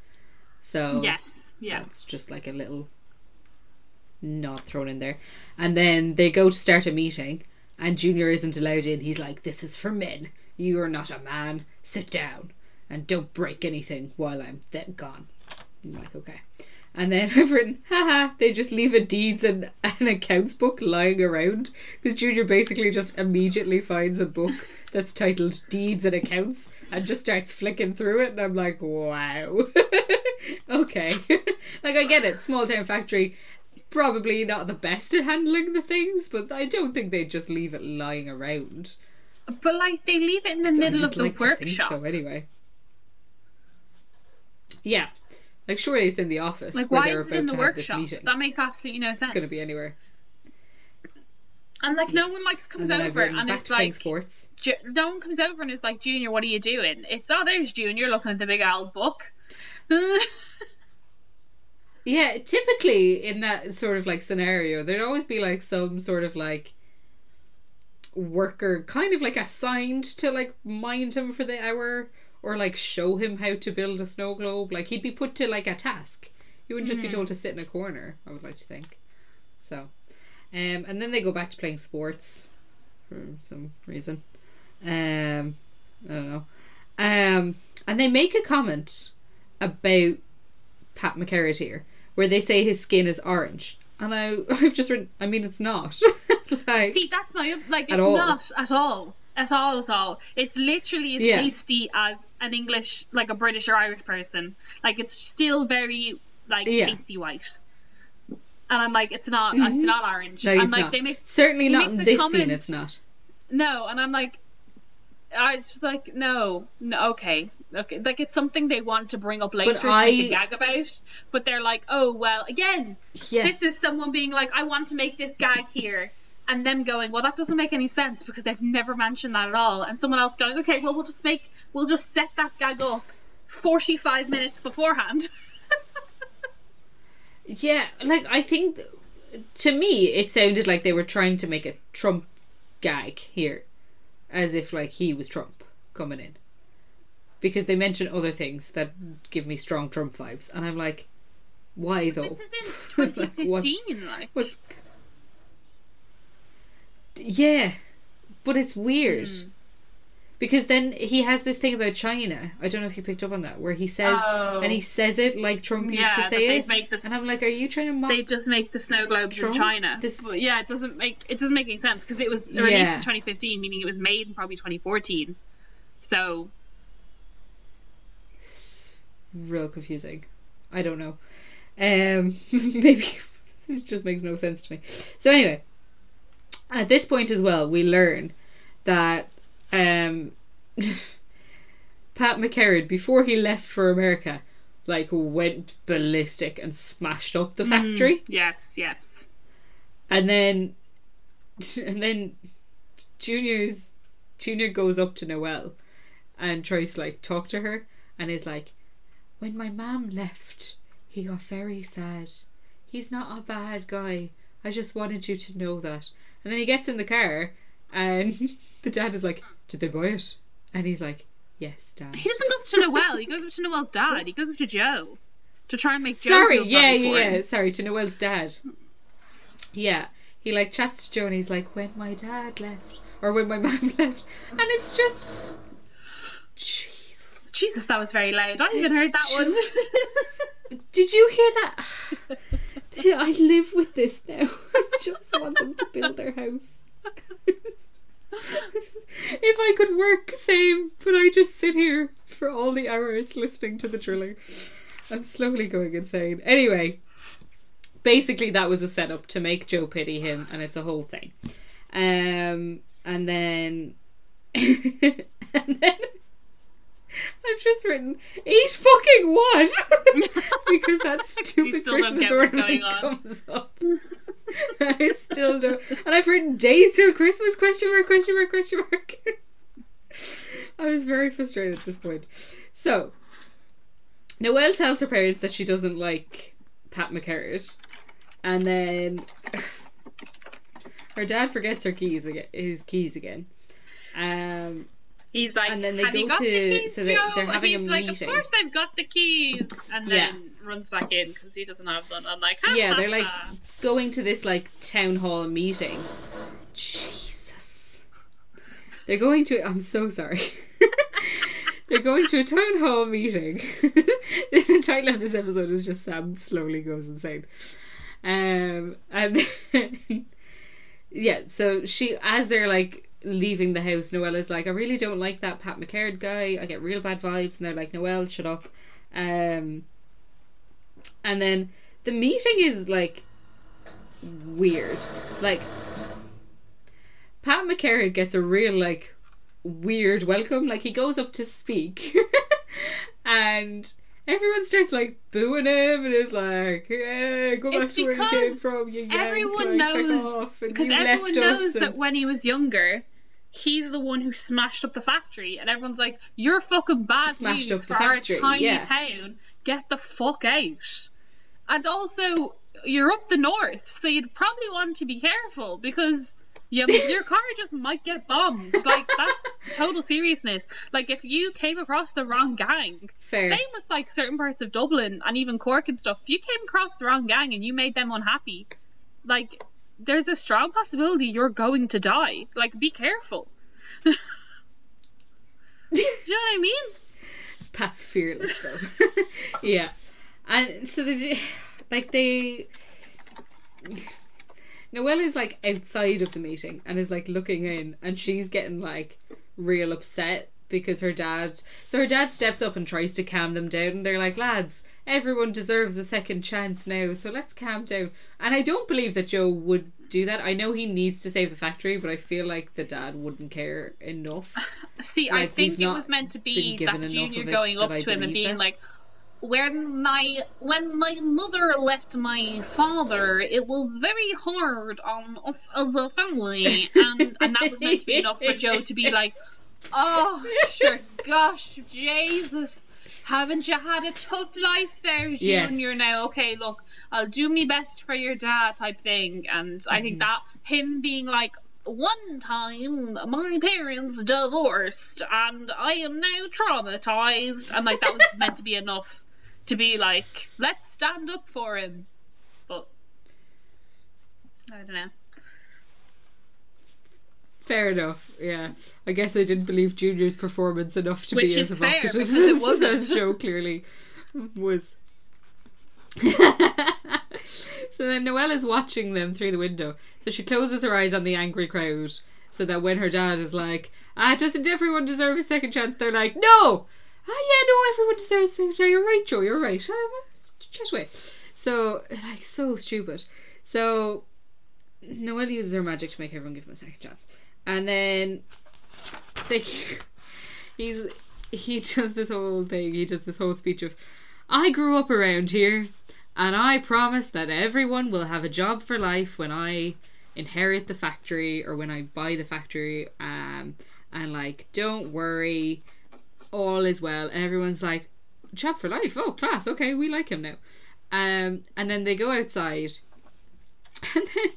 So yes, yeah. that's just like a little nod thrown in there. And then they go to start a meeting, and Junior isn't allowed in. He's like, "This is for men. You are not a man. Sit down and don't break anything while I'm then gone." I'm like, "Okay." And then (laughs) I've written, haha, they just leave a deeds and (laughs) an accounts book lying around because Junior basically just immediately finds a book that's titled Deeds and Accounts and just starts flicking through it. And I'm like, wow. (laughs) okay. like, I get it, small town factory, probably not the best at handling the things, but I don't think they'd just leave it lying around. But like they leave it in the middle I'd of the like workshop. So, anyway. Yeah. Like, surely it's in the office. Like why is it in the to have this workshop? That makes absolutely no sense. It's going to be anywhere. and like no one likes comes and over and is like sports. Ju- no one comes over and is like, Junior, what are you doing? It's oh, there's Junior looking at the big old book. (laughs) Yeah, typically in that sort of like scenario, there'd always be like some sort of like worker kind of like assigned to like mind him for the hour or like show him how to build a snow globe. Like he'd be put to like a task. He wouldn't just be told to sit in a corner, I would like to think. So um and then they go back to playing sports for some reason. Um I don't know. Um and they make a comment about Pat McCarrick here, where they say his skin is orange. And I, (laughs) I've just written, I mean, it's not. (laughs) like, See, that's my like. At It's all. not at all. At all, at all. It's literally as Yeah. pasty as an English, like a British or Irish person. Like it's still very like Yeah. pasty white. And I'm like, it's not. It's Mhm. not orange. no, and it's like not. they make Certainly he not in this comment- scene, it's not. no, and I'm like, I was like, no, no, okay, okay. Like it's something they want to bring up later to make I- a gag about, but they're like, oh well, again, Yeah. this is someone being like, I want to make this gag here. And them going, well, that doesn't make any sense because they've never mentioned that at all. And someone else going, okay, well, we'll just make, we'll just set that gag up 45 minutes beforehand. (laughs) Yeah, like, I think, to me, it sounded like they were trying to make a Trump gag here. As if, like, he was Trump coming in. Because they mention other things that give me strong Trump vibes. And I'm like, why though? this is in (laughs) Like, 2015, like. What's yeah, but it's weird Hmm. because then he has this thing about China. I don't know if you picked up on that, where he says Oh. and he says it like Trump used yeah, to say it, make this and I'm like, are you trying to mock? they just make the snow globes Trump? in China. This- But yeah, it doesn't make it doesn't make any sense because it was released Yeah. in 2015, meaning it was made in probably 2014. So Real confusing. I don't know. Um, (laughs) maybe (laughs) it just makes no sense to me. So anyway, at this point as well, we learn that um, (laughs) Pat McCarrick, before he left for America, like went ballistic and smashed up the factory, yes, yes. and then (laughs) and then Junior's Junior goes up to Noel, and tries to like talk to her, and is like, when my mom left, he got very sad. He's not a bad guy. I just wanted you to know that. And then he gets in the car, and (laughs) the dad is like, "Did they buy it?" And he's like, "Yes, dad." He doesn't go up to Noel. He goes up to Noel's dad. He goes up to Joe to try and make Joe Sorry, feel yeah, sorry yeah, for yeah. him. Sorry to Noel's dad. Yeah, he like chats to Joe, and he's like, "When my dad left, or when my (laughs) mom left," and it's just, Jesus. Jesus, that was very loud. I even heard that one. (laughs) Did you hear that? (laughs) I live with this now. (laughs) I just want them to build their house. (laughs) if I could work, same, but I just sit here for all the hours listening to the drilling. I'm slowly going insane. Anyway, basically, that was a setup to make Joe pity him, and it's a whole thing. Um, and then. and then. (laughs) I've just written eat fucking what (laughs) because that stupid still Christmas ornament going on. comes up. (laughs) I still don't, and I've written days till Christmas question mark question mark question mark. I was very frustrated at this point. So, Noelle tells her parents that she doesn't like Pat McCarrick, and then (sighs) her dad forgets her keys again, his keys again. Um, He's like, And then they "Have you go got to- the keys, so they- Joe?" they're And having a he's like, meeting. Of course, I've got the keys, and Yeah. then runs back in because he doesn't have them. I'm like, "Ha, yeah, they're like going to this like town hall meeting. Jesus. They're going to I'm so sorry. (laughs) they're going to a town hall meeting. (laughs) the title of this episode is just Sam slowly goes insane. Um and (laughs) yeah, so she as they're like leaving the house, Noelle is like, I really don't like that Pat McCarrick guy. I get real bad vibes and they're like, Noelle, shut up. Um and then the meeting is like weird. Like Pat McCarrick gets a real like weird welcome. Like he goes up to speak (laughs) and everyone starts like booing him and is like, hey, go back It's to where you came from, you everyone knows because everyone knows and- that when he was younger, he's the one who smashed up the factory, and everyone's like, "You're fucking bad Smashed news up the for factory, our tiny yeah. town. Get the fuck out." And also, you're up the north, so you'd probably want to be careful because. Yeah, your (laughs) car just might get bombed. Like that's total seriousness. Like if you came across the wrong gang, Fair. same with like certain parts of Dublin and even Cork and stuff. If you came across the wrong gang and you made them unhappy, like there's a strong possibility you're going to die. Like be careful. (laughs) Do you know what I mean? Pat's fearless though. (laughs) yeah, and so they like they. Noelle is like outside of the meeting and is like looking in, and she's getting like real upset because her dad. So her dad steps up and tries to calm them down, and they're like, "Lads, everyone deserves a second chance now, so let's calm down." And I don't believe that Joe would do that. I know he needs to save the factory, but I feel like the dad wouldn't care enough. (laughs) See, I think it was meant to be that Junior going up to him and being like, when my when my mother left my father, it was very hard on us as a family, and and that was meant to be enough for Joe to be like, (laughs) oh sure, gosh, Jesus. Haven't you had a tough life there, Yes. Junior? Now, okay, look, I'll do me best for your dad, type thing. And I Mm-hmm. think that him being like, one time my parents divorced and I am now traumatized, and like that was (laughs) meant to be enough to be like, let's stand up for him. But I don't know. Fair enough. Yeah, I guess I didn't believe Junior's performance enough to Which be as is fair, evocative because it wasn't. as Joe clearly was. so then Noelle is watching them through the window. So she closes her eyes on the angry crowd, so that when her dad is like, "Ah, doesn't everyone deserve a second chance?" They're like, "No, ah, yeah, no, everyone deserves a second chance. You're right, Joe. You're right. Ah, Just wait." So like so stupid. So Noelle uses her magic to make everyone give him a second chance. And then they (laughs) he's he does this whole thing, he does this whole speech of I grew up around here and I promise that everyone will have a job for life when I inherit the factory or when I buy the factory um and like don't worry all is well. And everyone's like job for life? Oh class okay we like him now. Um, and then they go outside, (laughs) and then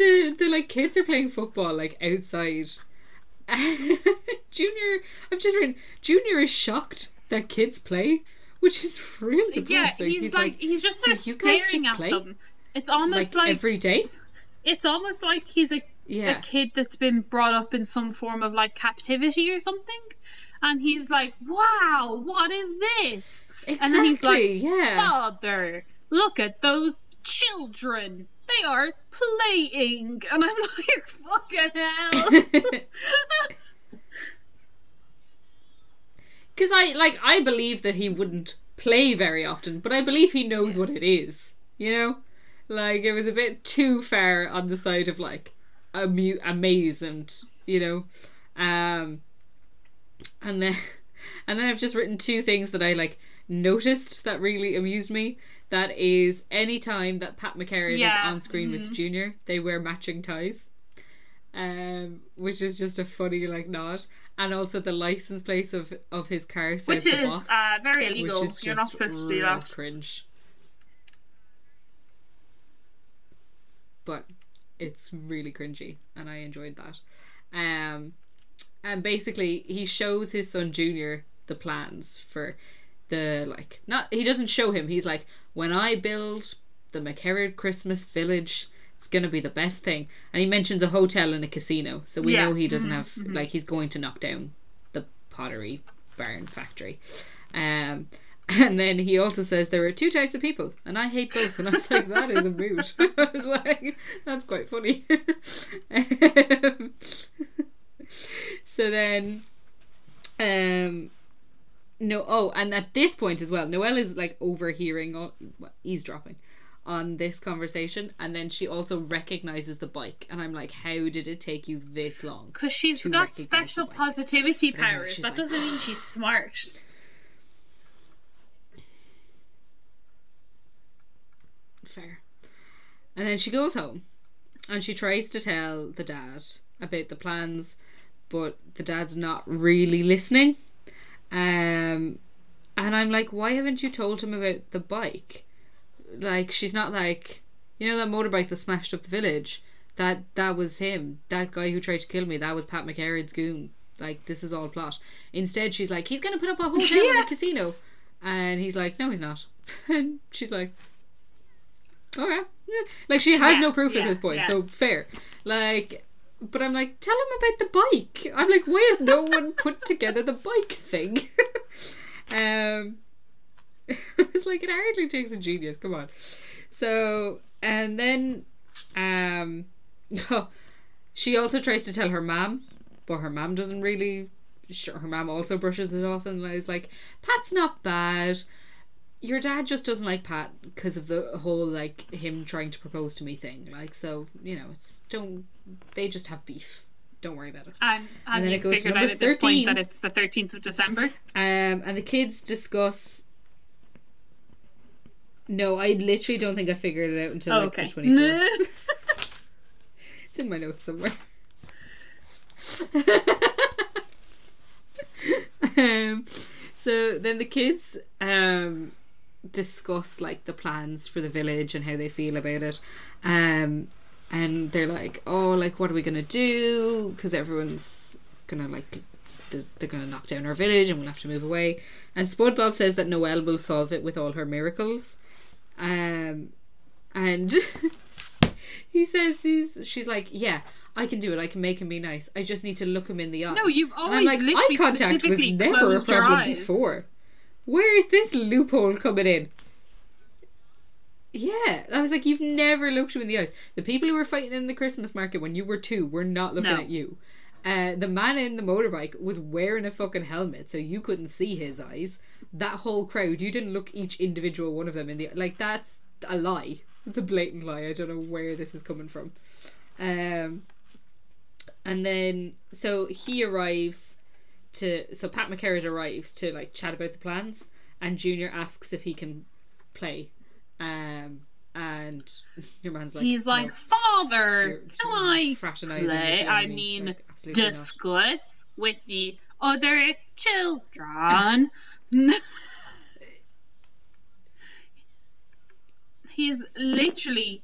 the the like kids are playing football like outside. (laughs) Junior, I've just written. Junior is shocked that kids play, which is real Yeah, depressing. he's, like, he's just sort of "So guys staring just at play?" them. It's almost like, like, every day. it's almost like he's a, Yeah, a kid that's been brought up in some form of like captivity or something, and he's like, "Wow, what is this?" exactly. and then he's like, yeah. Father, look at those children. They are playing, (laughs) and I'm like, "Fucking hell!" (laughs) Because I like I believe that he wouldn't play very often, but I believe he knows what it is. You know, like it was a bit too far on the side of like amu- amazement. You know, um, and then (laughs) and then I've just written two things that I like noticed that really amused me. That is any time that Pat McCarrick Yeah, is on screen with Junior, they wear matching ties. Um, which is just a funny like nod, and also the license plate of of his car says Which the is boss, uh, very illegal. which is You're not supposed to do that. Cringe. But it's really cringy, and I enjoyed that. Um, and basically, he shows his son Junior the plans for the like. Not he doesn't show him. He's like, when I build the McCarrick Christmas Village. It's gonna be the best thing, and he mentions a hotel and a casino, so we Yeah. know he doesn't Mhm, have like he's going to knock down the pottery barn factory. Um, (laughs) and then he also says there are two types of people, and I hate both. And I was like, that is a mood. (laughs) I was like, that's quite funny. (laughs) Um, so then, um, no, oh, and at this point as well, Noelle is like overhearing, all, eavesdropping on this conversation, and then she also recognizes the bike, and I'm like, how did it take you this long? Because she's got special positivity powers. That like- doesn't mean she's (gasps) smart. Fair. And then she goes home and she tries to tell the dad about the plans, but the dad's not really listening. Um, and I'm like, why haven't you told him about the bike? Like, she's not like, you know, that motorbike that smashed up the village. That that was him. That guy who tried to kill me. That was Pat McCarrick's goon. Like, this is all plot. Instead, she's like, he's gonna put up a hotel (laughs) and Yeah. a casino, and he's like, no, he's not. (laughs) and she's like, okay. Like she has Yeah, no proof yeah, at this point, so fair. Like, but I'm like, tell him about the bike. I'm like, why has no one put together the bike thing? (laughs) um, (laughs) it's like it hardly takes a genius. Come on. So and then, um, (laughs) she also tries to tell her mom, but her mom doesn't really. Sure, her mom also brushes it off and is like, "Pat's not bad." your dad just doesn't like Pat because of the whole like him trying to propose to me thing. Like, so you know, it's don't they just have beef? Don't worry about it. And, and, then it goes to figured out number at this 13. point that it's the 13th of December. Um, and the kids discuss. No, I literally don't think I figured it out until Oh, like okay. the twenty fourth. (laughs) It's in my notes somewhere. um, so then the kids um, discuss like the plans for the village and how they feel about it. Um, and they're like, oh, like what are we gonna do? Because everyone's gonna like they're gonna knock down our village and we'll have to move away. And SpongeBob says that Noelle will solve it with all her miracles. Um, and (laughs) he says he's she's like, yeah, I can do it. I can make him be nice. I just need to look him in the eye. No, you've always like, eye literally contact was specifically never a problem eyes. before. Where is this loophole coming in? Yeah, I was like, you've never looked him in the eyes. The people who were fighting in the Christmas market when you were two were not looking No. at you. Uh, the man in the motorbike was wearing a fucking helmet, so you couldn't see his eyes. That whole crowd, you didn't look each individual one of them in the like. That's a lie. It's a blatant lie. I don't know where this is coming from. Um, and then so he arrives to so Pat McCarrick arrives to like chat about the plans, and Junior asks if he can play, um, and your man's like He's like, "No, Father, you're- can you're I play? I mean, Like, absolutely not. discuss with the other children. (laughs) He's literally,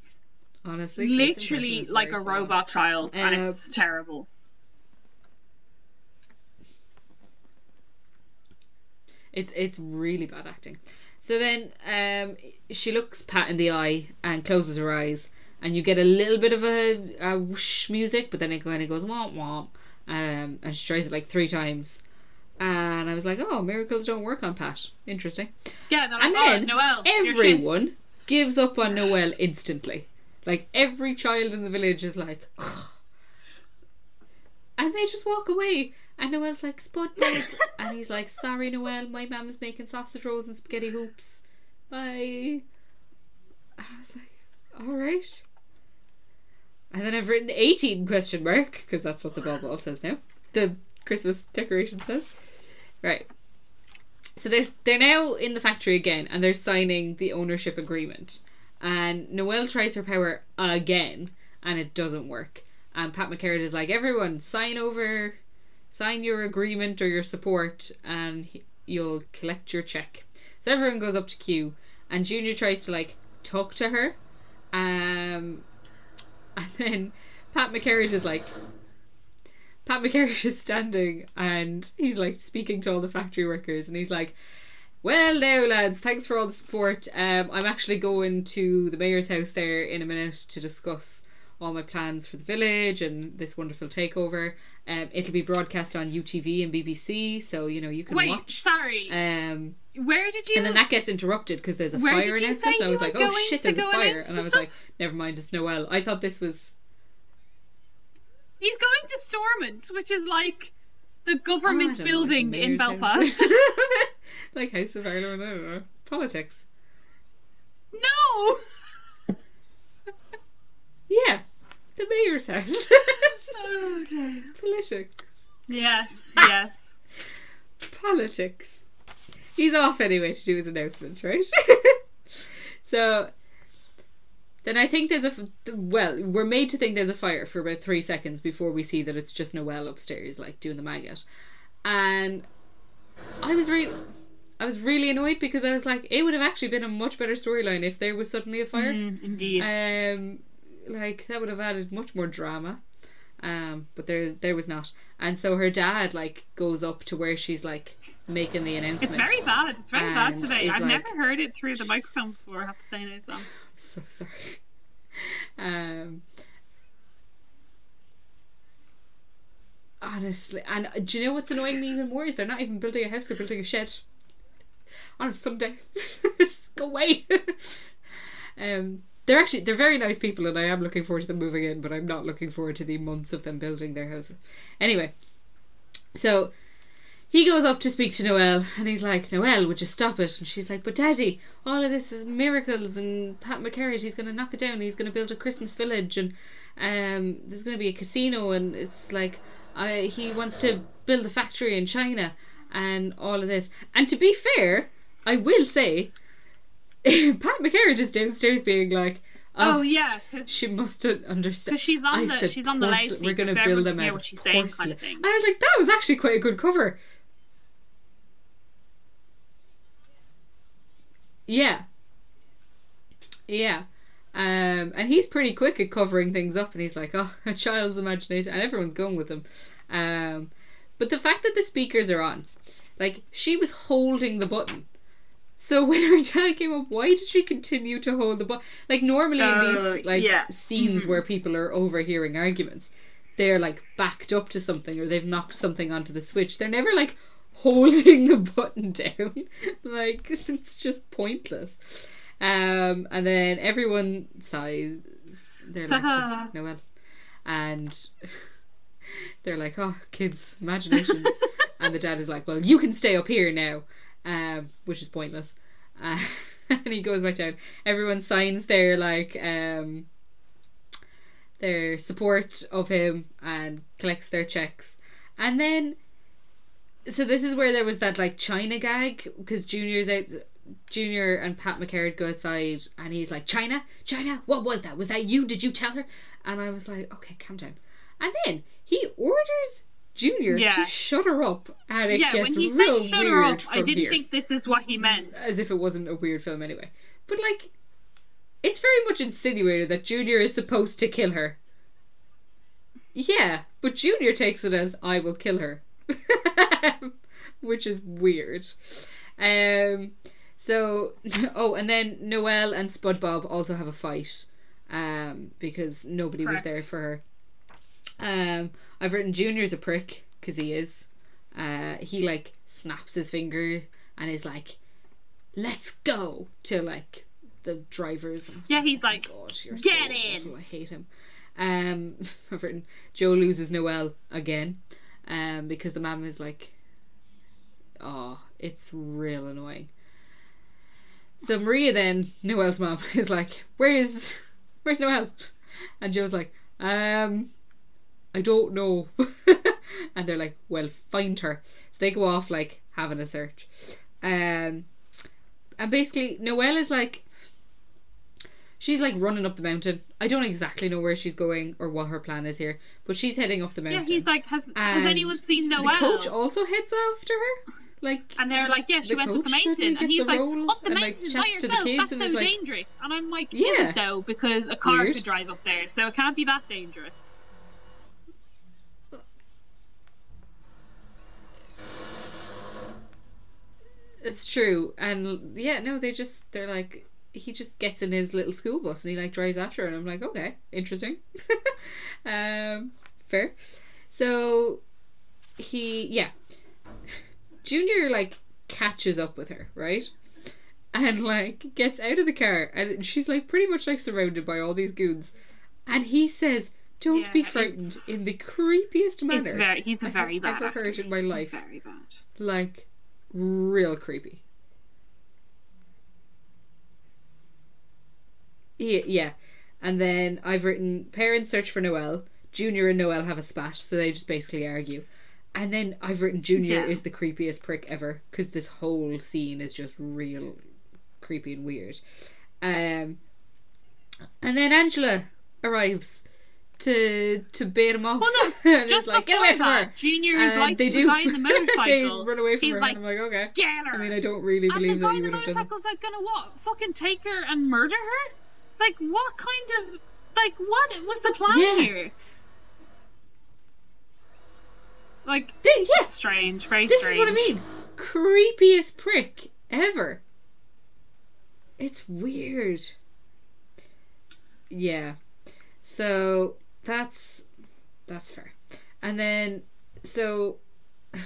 Honestly, literally like a robot child, and Uh, it's terrible. It's it's really bad acting. So then um, she looks Pat in the eye and closes her eyes, and you get a little bit of a, a whoosh music, but then it kind of goes womp womp, um, and she tries it like three times. And I was like, oh, miracles don't work on Pat. Interesting. Yeah, like, And oh, then Noel. Everyone gives up on Noel instantly. Like every child in the village is like, "Ugh." and they just walk away. And Noel's like, Spud, and he's like, sorry, Noel, my mum's making sausage rolls and spaghetti hoops. Bye. And I was like, all right. And then I've written 18 question mark, because that's what the bubble says now. The Christmas decoration says. Right. So there's they're now in the factory again and they're signing the ownership agreement. And Noel tries her power again and it doesn't work. And Pat McCarrick is like, everyone, sign over, sign your agreement or your support, and he- you'll collect your check. So everyone goes up to Q, and Junior tries to like talk to her, um, (laughs) and then Pat McCarrick is like, Pat McCarrick is standing and he's like speaking to all the factory workers, and he's like, well, now, lads, thanks for all the support. Um, I'm actually going to the mayor's house there in a minute to discuss all my plans for the village and this wonderful takeover. Um, it'll be broadcast on UTV and BBC, so you know you can Wait, watch. sorry. Um, Where did you? and then that gets interrupted because there's a Where fire announcement. say and I was was like, oh shit, there's a fire. And I was stuff? like, never mind, it's Noel. I thought this was. He's going to Stormont, which is like the Oh, government know, building like in. Belfast. (laughs) (laughs) like House of Ireland, I don't know. Politics. no. Yeah, the mayor's house. (laughs) (laughs) okay. Politics. Yes. Yes. Politics. He's off anyway to do his announcement, right? (laughs) so then I think there's a well, we're made to think there's a fire for about three seconds before we see that it's just Noel upstairs, like doing the maggot, and I was really. I was really annoyed because I was like, it would have actually been a much better storyline if there was suddenly a fire. Mm, indeed. Um, like that would have added much more drama. Um, but there there was not, and so her dad like goes up to where she's like making the announcement. it's very bad. It's very bad today. I've like- never heard it through the microphone before. I have to say now. So. (laughs) so sorry. Um, honestly, and do you know what's annoying me even more is they're not even building a house; they're building a shed on a Sunday. (laughs) Go away. (laughs) um, they're actually they're very nice people, and I am looking forward to them moving in, but I'm not looking forward to the months of them building their house. Anyway, so he goes up to speak to Noel and he's like, Noel, would you stop it? And she's like, But Daddy, all of this is miracles and Pat McCarrick, he's going to knock it down. He's going to build a Christmas village and um, there's going to be a casino and it's like I, he wants to build a factory in China and all of this. And to be fair, I will say, (laughs) Pat McCarrick is downstairs being like, Oh, Oh, yeah, because she must understand. Because she's on I the said she's on the loudspeaker, We're going to so build them can hear out what she's saying, kind of thing. And I was like, that was actually quite a good cover. Yeah. Yeah. Um, and he's pretty quick at covering things up, and he's like, "Oh, (laughs) a child's imagination," and everyone's going with him. Um, but the fact that the speakers are on, like, she was holding the button. So (laughs) when her dad came up, why did she continue to hold the button? Like normally in these like yeah. scenes Mhm. where people are overhearing arguments, they're like backed up to something or they've knocked something onto the switch. They're never like (laughs) holding the button down. (laughs) like it's just pointless. Um, and then everyone sighs. They're like, "Yes, Noel, and they're like, "Oh, kids' imaginations." and the dad is like, "Well, you can stay up here now," um, which is pointless. Uh, (laughs) and he goes back down. Everyone signs their like um, their support of him and collects their checks, and then. So this is where there was that like China gag because Junior's out. Junior and Pat McCarrick go outside, and he's like, "China, China, what was that? Was that you? Did you tell her?" And I was like, "Okay, calm down." And then he orders Junior Yeah. to shut her up, and it yeah, gets when he real said shut her up, I didn't here. think this is what he meant. as if it wasn't a weird film anyway. But like, it's very much insinuated that Junior is supposed to kill her. Yeah, but Junior takes it as I will kill her. (laughs) Which is weird. Um so (laughs) oh and then Noelle and Spud Bob also have a fight. Um because nobody was there for her. Um I've written Junior's a prick because he is. Uh he like snaps his finger and is like let's go to like the drivers. Yeah, he's "Oh like, God, you're "Get so in." awful, I hate him. Um, (laughs) I've written Joe loses Noel again, um, because the mum is like, oh, it's real annoying. So Maria then Noel's mom (laughs) is like, where's where's Noel? And Joe's like, um, I don't know. (laughs) and they're like, well, find her. So they go off like having a search. Um, and basically Noelle is like she's like running up the mountain. I don't exactly know where she's going or what her plan is here, but she's heading up the mountain. Yeah, he's like, has has And anyone seen the Noelle? coach also heads after her. Like and they're like, yeah, she went up the mountain, and he's like, up the and, like, mountain by the yourself. That's so like- dangerous. And I'm like, is Yeah. it though? Because a car Weird. could drive up there, so it can't be that dangerous. It's true, and yeah, no, they just they're like he just gets in his little school bus and he like drives after her, and I'm like, okay, interesting, (laughs) um, fair. So he yeah, Junior like catches up with her, right? And like gets out of the car, and she's like pretty much like surrounded by all these goons, and he says, "Don't Yeah, be frightened," in the creepiest manner It's very, he's a very have bad ever actor. heard in my He's life. very bad. like real creepy. Yeah, yeah. And then I've written parents search for Noel. Junior and Noel have a spat, so they just basically argue. And then I've written Junior Yeah. is the creepiest prick ever because this whole scene is just real creepy and weird. Um, and then Angela arrives to to bait him off. Well, no, (laughs) Just like, get away from that, her. Junior is like they to do. the guy in the (laughs) motorcycle. they run away from He's her, like, I'm like, okay. Get her. I mean, I don't really and the guy that in the motorcycle's like gonna what? Fucking take her and murder her? Like what kind of like what was the plan Yeah. here? Like They- yeah, strange, very this strange. is what I mean. Creepiest prick ever. It's weird. Yeah. So that's that's fair. And then so (sighs)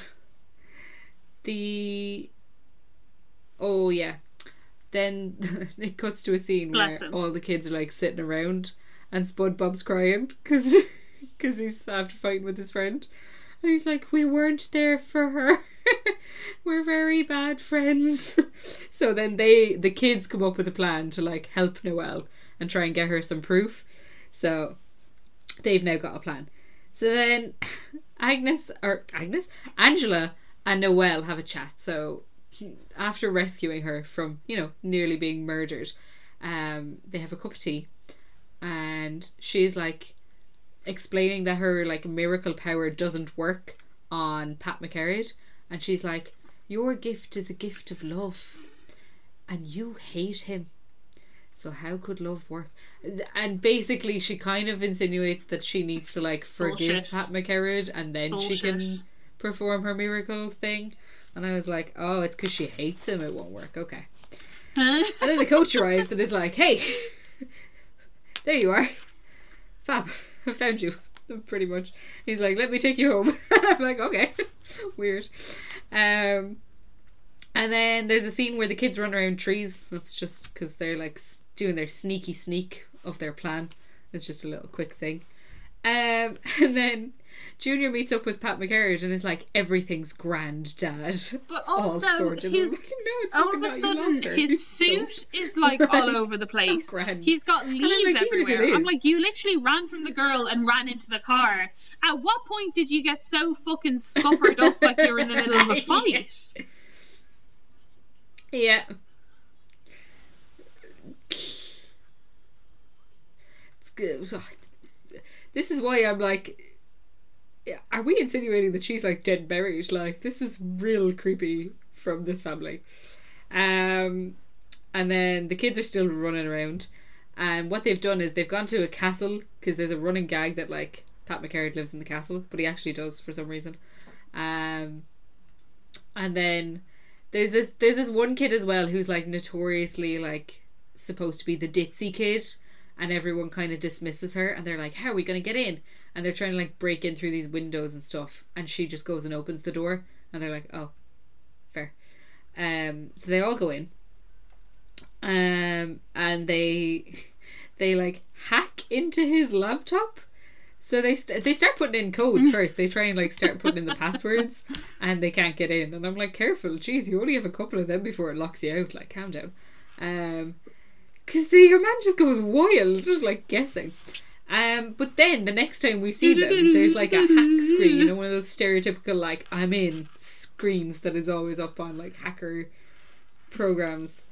the oh yeah. Then (laughs) it cuts to a scene Bless where him. all the kids are like sitting around and Spud Bob's crying because because (laughs) he's after fighting with his friend. And he's like, We weren't there for her. (laughs) We're very bad friends. so then they the kids come up with a plan to like help Noel and try and get her some proof. So they've now got a plan. So then (laughs) Agnes or Agnes? Angela and Noel have a chat. So after rescuing her from, you know, nearly being murdered, um, they have a cup of tea and she's like explaining that her like miracle power doesn't work on Pat McCarrick and she's like your gift is a gift of love and you hate him so how could love work and basically she kind of insinuates that she needs to like forgive Bullshit. Pat McCarrick and then she can perform her miracle thing and I was like oh it's because she hates him it won't work okay (laughs) and then the coach arrives and is like, hey, (laughs) there you are. Fab, (laughs) I found you. Pretty much. He's like, let me take you home. I'm like, okay. Weird. Um, and then there's a scene where the kids run around trees. That's just because they're like doing their sneaky sneak of their plan. It's just a little quick thing. Um, (laughs) and then Junior meets up with Pat McCarrick and is like, everything's grand, Dad. But all also his like, (laughs) no, it's all of a sudden his suit so- is like all (laughs) over the place. He's got leaves like, even if it everywhere. I'm like, you literally ran from the girl and ran into the car. At what point did you get so fucking scuppered up like you're in the middle of a fight? Yeah. It's good. This is why I'm like, are we insinuating that she's like dead buried? Like this is real creepy from this family. Um, and then the kids are still running around, And what they've done is they've gone to a castle because there's a running gag that like Pat McCarrick lives in the castle, but he actually does for some reason. Um, and then there's this there's this one kid as well who's like notoriously like supposed to be the ditzy kid, and everyone kind of dismisses her, and they're like, "How are we gonna get in?" And they're trying to like break in through these windows and stuff, and she just goes and opens the door, and they're like, "Oh, fair." Um, so they all go in, um, and they (laughs) they like hack into his laptop. So they st- they start putting in codes first. They try and like start putting in the passwords, (laughs) and they can't get in. And I'm like, careful, jeez, you only have a couple of them before it locks you out. Like, calm down. Um, because the your man just goes wild, (laughs) like guessing. Um, but then the next time we see them, there's like a hack screen, and one of those stereotypical like I'm in screens that is always up on like hacker programs.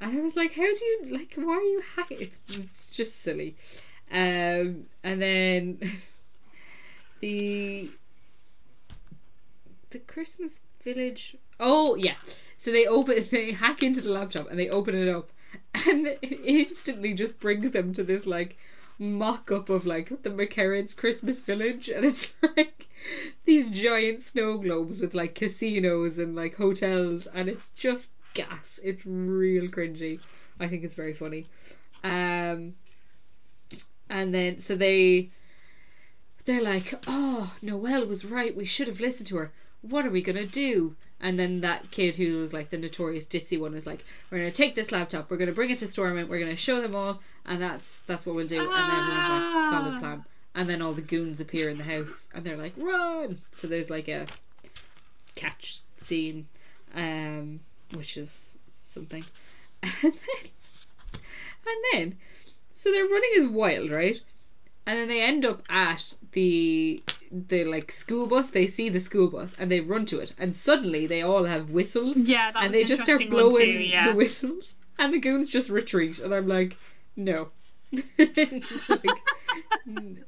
And I was like, how do you like? Why are you hacking? It's, it's just silly. Um, and then (laughs) the the Christmas village. Oh yeah, so they open (laughs) they hack into the laptop and they open it up, (laughs) and it instantly just brings them to this like mock up of like the McCarrick's Christmas village, and it's (laughs) like these giant snow globes with like casinos and like hotels, and it's just gas. It's real cringy. I think it's very funny. Um, and then so they they're like, "Oh, Noelle was right. We should have listened to her. What are we gonna do?" And then that kid who was like the notorious ditzy one is like, "We're gonna take this laptop. We're gonna bring it to Stormont. We're gonna show them all, and that's that's what we'll do." And everyone's like, "Solid plan." And then all the goons appear in the house, and they're like, "Run!" So there's like a catch scene, um, which is something, (laughs) and then and then so they're running as wild, right? And then they end up at the the like school bus. They see the school bus and they run to it, and suddenly they all have whistles. Yeah, and they an just start blowing too, yeah. the whistles, and the goons just retreat. And I'm like, no, (laughs) like, n-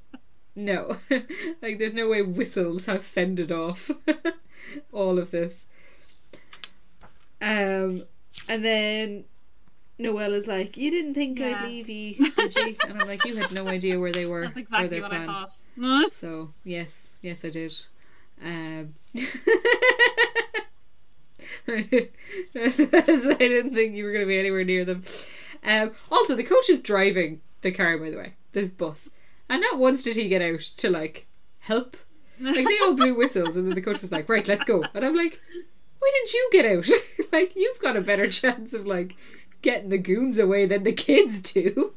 no, (laughs) like there's no way whistles have fended off (laughs) all of this. Um, and then Noelle is like, "You didn't think Yeah. I'd leave you, did you?" And I'm like, "You had no idea where they were That's or exactly their what plan." I thought. (laughs) So yes, yes, I did. Um, (laughs) I didn't think you were going to be anywhere near them. Um, also, the coach is driving the car, by the way, this bus, and not once did he get out to like help. Like they all blew whistles, and then the coach was like, "Right, let's go," and I'm like, "Why didn't you get out? (laughs) like you've got a better chance of like getting the goons away than the kids do."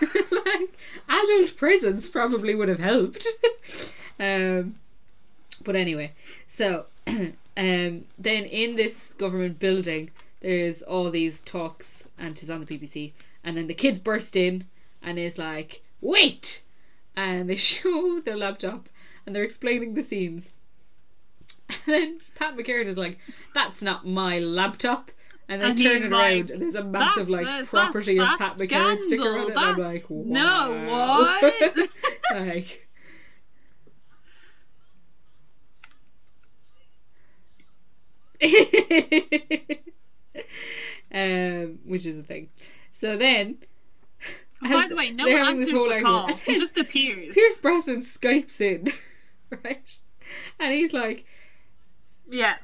(laughs) like adult presence probably would have helped. (laughs) um, but anyway, so (clears throat) um, then in this government building, there's all these talks, and it's on the BBC, and then the kids burst in and is like, "Wait!" and they (laughs) show their laptop and they're explaining the scenes. And then Pat McCarrick is like, "That's not my laptop." And they And turn it like, around, and there's a massive That's like a- property of Pat that's- McCarrick sticker on it. And I'm like, wow. No, what? (laughs) like, (laughs) um, which is the thing. So then, By the way, no one answers the argument, call. He (laughs) just appears. Pierce Brosnan skypes in, right? And he's like, Yeah.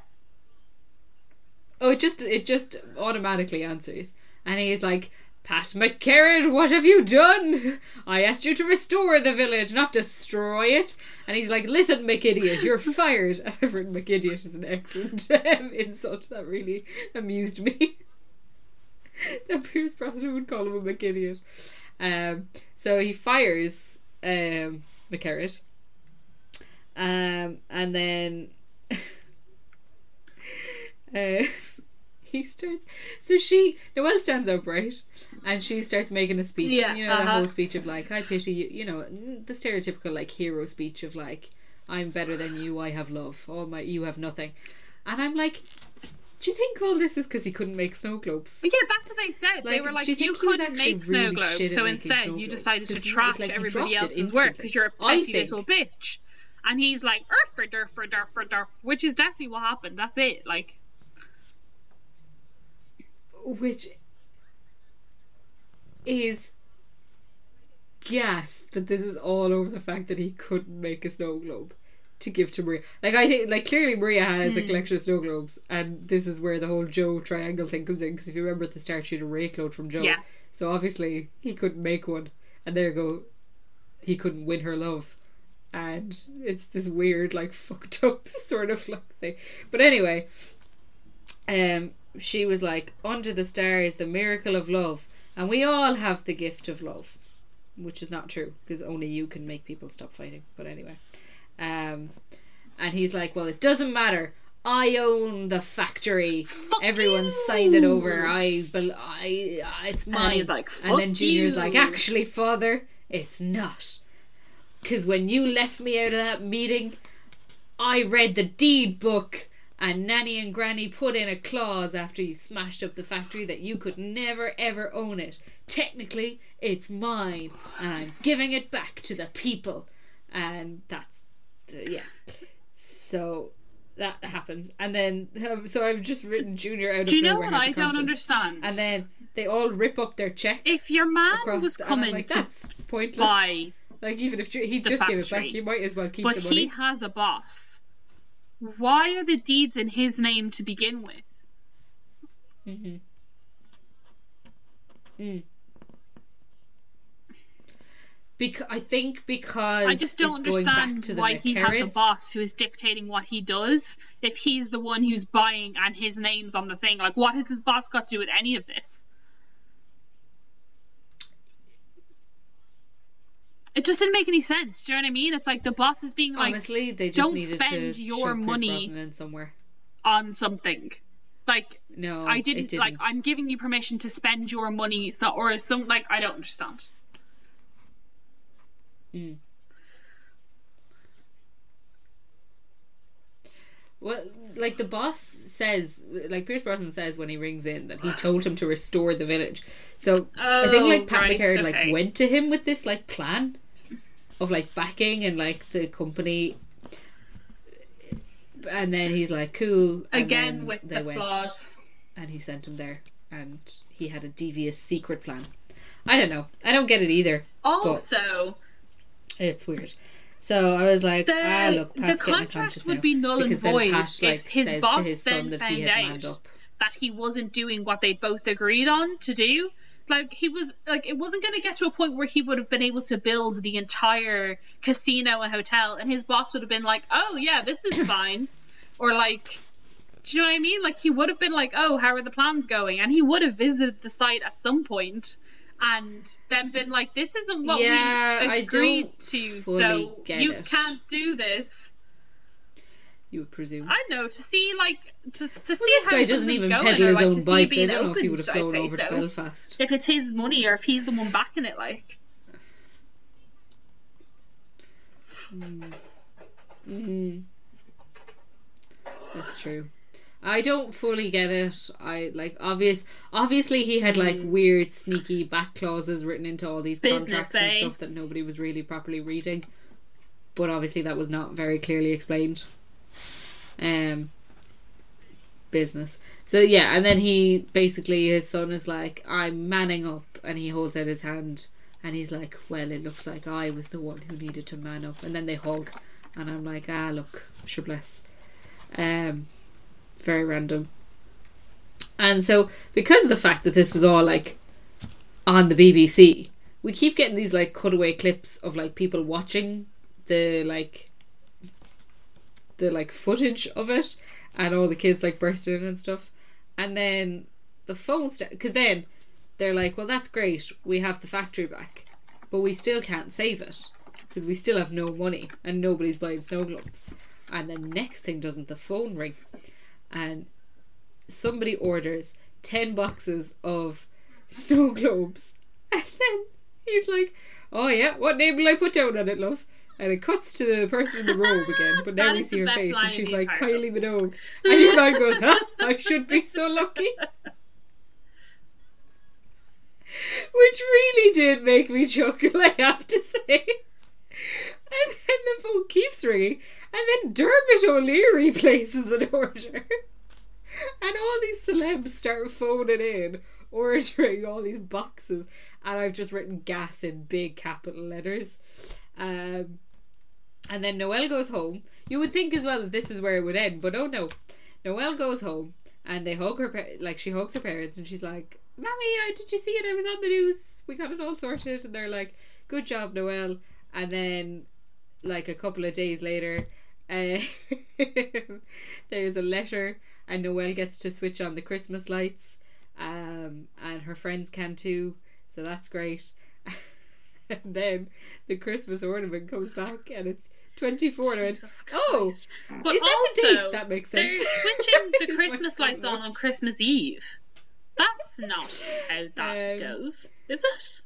"Oh, it just it just automatically answers," and he's like. Pat McCarrick, what have you done? I asked you to restore the village, not destroy it. And he's like, listen, McIdiot, you're (laughs) fired. And I've written McIdiot is an excellent um, insult. That really amused me. (laughs) that Pierce Brosnan would call him a McIdiot. Um, so he fires um, McCarrick. Um, and then (laughs) uh, (laughs) he starts. So she Noelle stands up right, and she starts making a speech. Yeah, you know the uh-huh. whole speech of like, "I pity you." You know the stereotypical like hero speech of like, "I'm better than you. I have love. All my you have nothing," and I'm like. Do you think all this is because he couldn't make snow globes? Yeah, that's what they said. they were like, you you, think he was couldn't make snow really globes, so instead you decided to trash like, everybody else's work because you're a petty little bitch. And he's like, Urfa, durfa, durfa, durf, which is definitely what happened. That's it. Like, which is gas that this is all over the fact that he couldn't make a snow globe to give to Maria. Like I think, like clearly Maria has Hmm. a collection of snow globes, and this is where the whole Joe triangle thing comes in. Because if you remember at the start, she had a rake load from Joe, Yeah. so obviously he couldn't make one, and there you go, he couldn't win her love, and it's this weird, like (laughs) fucked up (laughs) sort of like thing. But anyway, um, she was like, "Under the stars, the miracle of love, and we all have the gift of love." which is not true because only you can make people stop fighting. But anyway, um, and he's like, "Well, it doesn't matter. I own the factory. Fuck Everyone's you." signed it over. I, bel I, it's And mine." he's like, and then "Fuck Junior's you." like, "Actually, father, it's not. Because when you left me out of that meeting, I read the deed book." And Nanny and Granny put in a clause after you smashed up the factory that you could never ever own it. Technically, it's mine, and I'm giving it back to the people. And that's, uh, yeah. So that happens. And then, um, so I've just written Junior out of Do you know what I don't understand? And then they all rip up their checks. if your man was the- coming like, to that's pointless. buy, Like even if the just give it back, factory. you might as well keep but the he has a boss, why are the deeds in his name to begin with? Mm-hmm. Mm. Because I think because I just don't it's going back understand why he has a boss who is dictating what he does if he's the one who's buying and his name's on the thing. Like, what has his boss got to do with any of this? It just didn't make any sense. Do you know what I mean? It's like the boss is being like Honestly, they just don't spend your money on something. Like No, I it didn't, like I'm giving you permission to spend your money so or some like I don't understand. Mm. Well, like the boss says, like Pierce Brosnan says when he rings in that he (sighs) told him to restore the village. So I think like Pat Oh, right, okay. like went to him with this like plan of like backing and like the company, and then he's like cool and again with the went, flaws. and he sent him there, and he had a devious secret plan. I don't know. I don't get it either. Also, It's weird. So I was like, the, ah, look, the Pat's a contract would be null and void Pat, like, if his boss his then found he had manned out that he wasn't doing what they'd both agreed on to do. Like he was like it wasn't going to get to a point where he would have been able to build the entire casino and hotel, and his boss would have been like, "Oh yeah, this is (coughs) fine," or like, do you know what I mean? Like he would have been like, "Oh, how are the plans going?" And he would have visited the site at some point, and then been like, "This isn't what Yeah, we agreed to, so you it. can't do this." You would presume. I know to see like to, to see this how guy doesn't even going, peddle or, his like, own bike. I don't know if he would have flown over to. Belfast. If it's his money or if he's the one backing it, like Mm. That's true. I don't fully get it. I like obvious. Obviously, he had like weird, sneaky back clauses written into all these Business, contracts and eh? stuff that nobody was really properly reading. But obviously, that was not very clearly explained. Um, business. So yeah, and then he basically his son is like, "I'm manning up," and he holds out his hand, and he's like, "Well, it looks like I was the one who needed to man up," and then they hug, and I'm like, "Ah, look, sure bless." Um, very random. And so, because of the fact that this was all like on the BBC, we keep getting these like cutaway clips of like people watching the like the like footage of it and all the kids like bursting in and stuff. And then the phone because then they're like, well, that's great. We have the factory back, but we still can't save it because we still have no money and nobody's buying snow globes. And the next thing doesn't the phone ring, and somebody orders ten boxes of (laughs) snow (laughs) globes, and then he's like, "Oh yeah, what name will I put down on it, love?" And it cuts to the person in the robe again, but (laughs) now we see her face, and she's like Kylie Minogue, (laughs) and your man goes, "Huh? I should be so lucky." (laughs) Which really did make me chuckle, I have to say. And then the phone keeps ringing, and then Dermot O'Leary places an order. and all these celebs start phoning in, ordering all these boxes, and I've just written gas in big capital letters. Um, and then Noel goes home. You would think as well that this is where it would end, but oh no. Noel goes home and they hug her, pa- like she hugs her parents, and she's like, "Mommy, uh, did you see it? I was on the news. We got it all sorted." And they're like, "Good job, Noel. And then, like a couple of days later, uh, (laughs) there's a letter, and Noel gets to switch on the Christmas lights, um, and her friends can too. So that's great. (laughs) and then the Christmas ornament comes back, and it's 24 and I went, Jesus oh, Christ. But is that the also, date? That makes sense. they're (laughs) switching the Christmas lights on on Christmas Eve. That's not how that Um, goes, is it?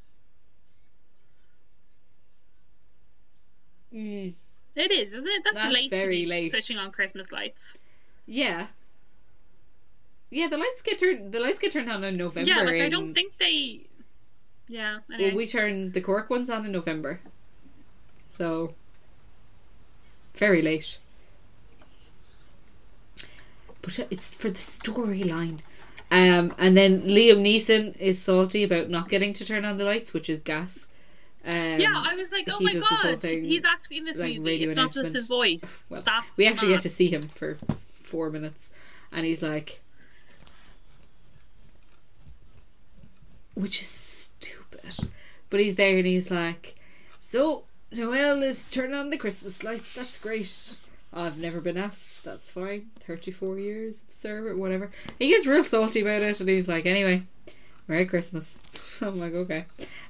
Mm, It is, isn't it? That's, That's late. very late. Switching on Christmas lights. yeah. Yeah, the lights get turned. The lights get turned on in November. yeah, like I don't think they. Yeah. Anyway. Well, we turn the Cork ones on in November, so very late. But it's for the storyline. Um, and then Liam Neeson is salty about not getting to turn on the lights, which is gas. Um, yeah, I was like, oh my god, he's actually in this like, movie. It's not just his voice. Well, That's we actually mad. get to see him for four minutes, and he's like, which is stupid, but he's there and he's like, so Noel is turning on the Christmas lights. That's great. I've never been asked. That's fine. Thirty-four years of service, whatever. He gets real salty about it, and he's like, anyway, Merry Christmas. (laughs) I'm like, okay.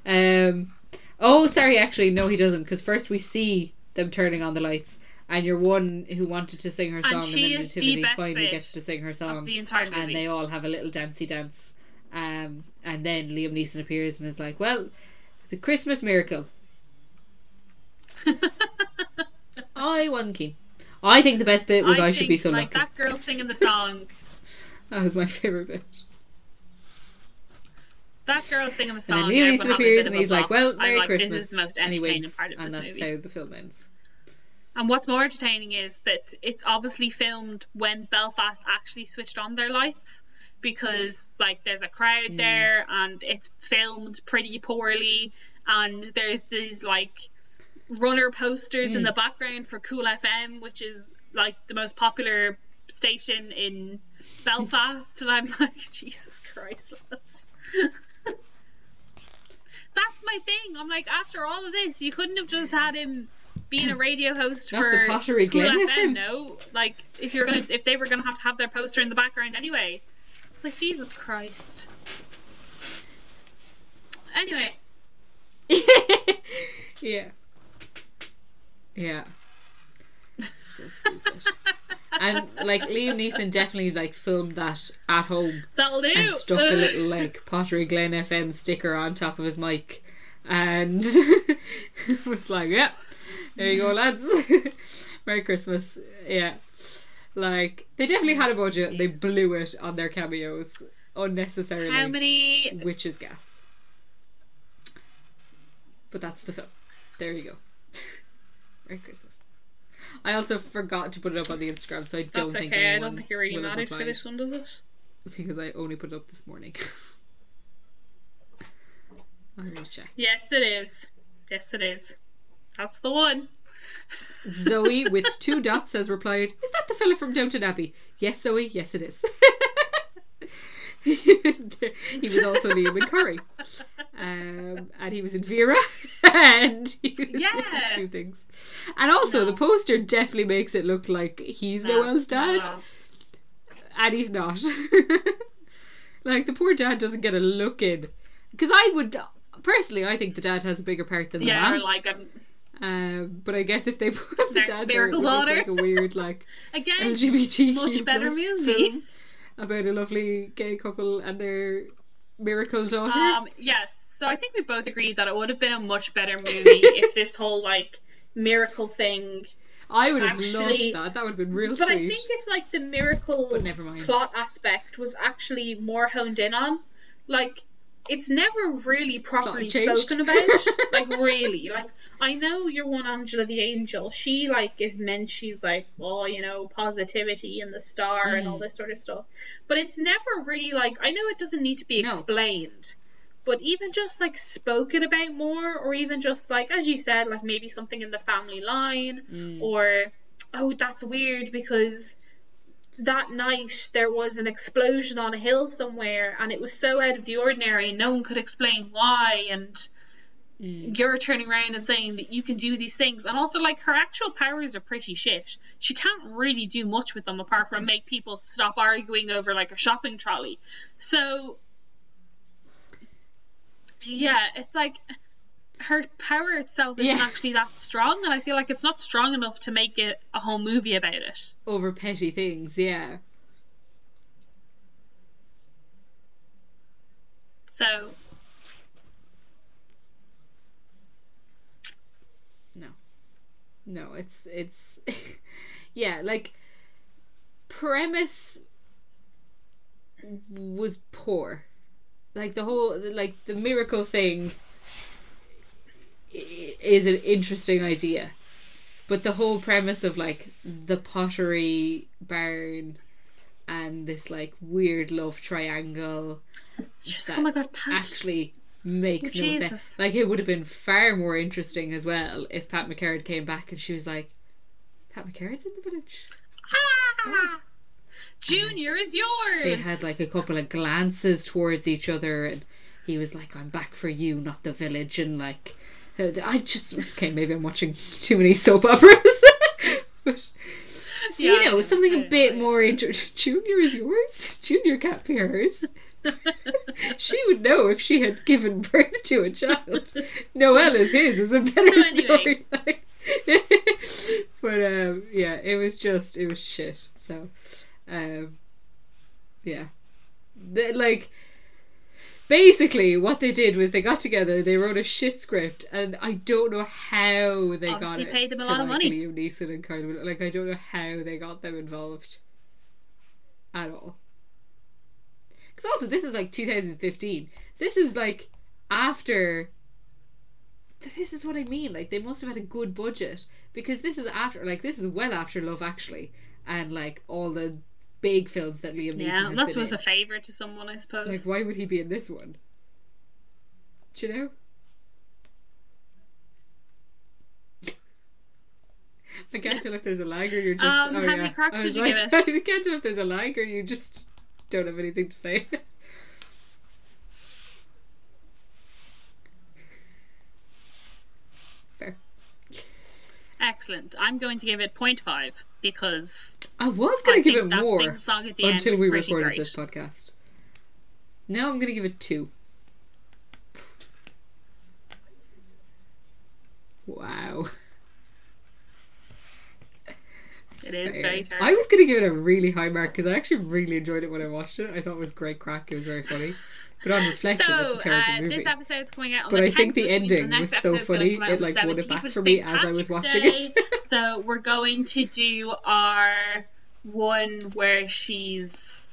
Um. Oh, sorry. Actually, no, he doesn't. Because first we see them turning on the lights, and your one who wanted to sing her And song, she and then is the Nativity best finally gets to sing her song, the entire movie. and they all have a little dancey dance. Um, and then Liam Neeson appears and is like, "Well, it's a Christmas miracle." (laughs) I won keen. I think the best bit was I, should think, be so like lucky. that girl singing the song. (laughs) That was my favorite bit. That girl singing the And song. then Liam Neeson appears and he's like, "Well, Merry like, Christmas," This is the most and entertaining wins, part of and this that's movie. how the film ends. And what's more entertaining is that it's obviously filmed when Belfast actually switched on their lights because like there's a crowd Mm. there and it's filmed pretty poorly and there's these like runner posters in Mm. the background for Cool FM which is like the most popular station in Belfast and I'm (laughs) like Jesus Christ. (laughs) That's my thing. I'm like after all of this you couldn't have just had him being a radio host Not for Cool FM. no. Like if you're gonna if they were gonna have to have their poster in the background anyway. It's like Jesus Christ. Anyway, (laughs) yeah. Yeah. So stupid. and like Liam Neeson definitely like filmed that at home that'll do. and stuck a little (laughs) like Pottery Glen FM sticker on top of his mic and (laughs) was like, Yeah, there you go lads. Merry Christmas. Yeah. Like they definitely had a budget. They blew it on their cameos unnecessarily. How many which is gas. But that's the film. There you go. (laughs) Merry Christmas. I also forgot to put it up on the Instagram, so I don't That's think okay. I don't think you really managed for replied this one, does it? because I only put it up this morning. (laughs) I'll recheck. Yes, it is. Yes, it is. That's the one. Zoe with two dots has replied, "Is that the fella from Downton Abbey?" Yes, Zoe. Yes, it is. (laughs) he was also Liam in Curry, um, and he was in Vera, (laughs) and he was in Yeah. a few things. And also, the poster definitely makes it look like he's No, Noel's dad, no. and he's not. (laughs) like the poor dad doesn't get a look in, because I would personally, I think the dad has a bigger part than the Yeah, mom. like um, Um, but I guess if they (laughs) put the dad there, it would look daughter. like a weird like (laughs) again, LGBT much better movie. about a lovely gay couple and their miracle daughter. Um, yes. So I think we both agreed that it would have been a much better movie (laughs) if this whole like miracle thing. I would have actually- loved that. That would have been real But I think if like the miracle never mind. plot aspect was actually more honed in on, like it's never really properly spoken about. (laughs) like really, like I know your one Angela the Angel. She like is meant. She's like, oh, you know, positivity and the star and all Mm. this sort of stuff. But it's never really like I know it doesn't need to be No. explained. But even just like spoken about more, or even just like as you said, like maybe something in the family line, Mm. or oh, that's weird because that night there was an explosion on a hill somewhere and it was so out of the ordinary no one could explain why and Mm. you're turning around and saying that you can do these things. And also like her actual powers are pretty shit. She can't really do much with them apart from make people stop arguing over like a shopping trolley. So yeah it's like her power itself isn't Yeah. actually that strong and i feel like it's not strong enough to make it a whole movie about it Over petty things, yeah. so No, No, it's it's (laughs) yeah, like premise was poor. Like the whole like the miracle thing is an interesting idea. But the whole premise of like the pottery barn and this like weird love triangle Just, oh my god, Pat. actually makes no sense. Like it would have been far more interesting as well if Pat McCarrick came back and she was like, "Pat McCarrick's in the village." Ah! Junior is yours. They had like a couple of glances towards each other, and he was like, "I'm back for you, not the village," and like, I just okay, maybe I'm watching too many soap operas. (laughs) but, so, Yeah, you know, something a bit more. Inter- Junior is yours. (laughs) Junior can't be hers. (laughs) she would know if she had given birth to a child. Noel is his is a better anyway. storyline. but um, yeah, it was just it was shit. So, um, yeah, the, like basically what they did was they got together, they wrote a shit script, and I don't know how they got Obviously it paid them a lot of like, money. Liam Neeson and Kylie Minogue. Like I don't know how they got them involved at all. Because also, this is like 2015. This is like after. This is what I mean. Like they must have had a good budget because this is after, like this is well after Love Actually, and like all the big films that Liam Neeson yeah, this was in. a favour to someone, I suppose. Like, why would he be in this one? Do you know? I can't tell if there's a lag or you're just. Um, oh how yeah. many cracks did you like, give it? (laughs) I can't tell if there's a lag or you just don't have anything to say. (laughs) Fair. Excellent. I'm going to give it 0.5 because I was gonna give it more song at the until we recorded great. this podcast. Now I'm gonna give it two. Wow. It is Fair. very terrible. I was gonna give it a really high mark because I actually really enjoyed it when I watched it. I thought it was great crack. It was very funny. But on reflection, so, it's a terrible uh, movie. this episode's coming out on But the I think the ending next was so funny, it, like, won it back for me as I was watching Day. it. (laughs) so we're going to do our one where she's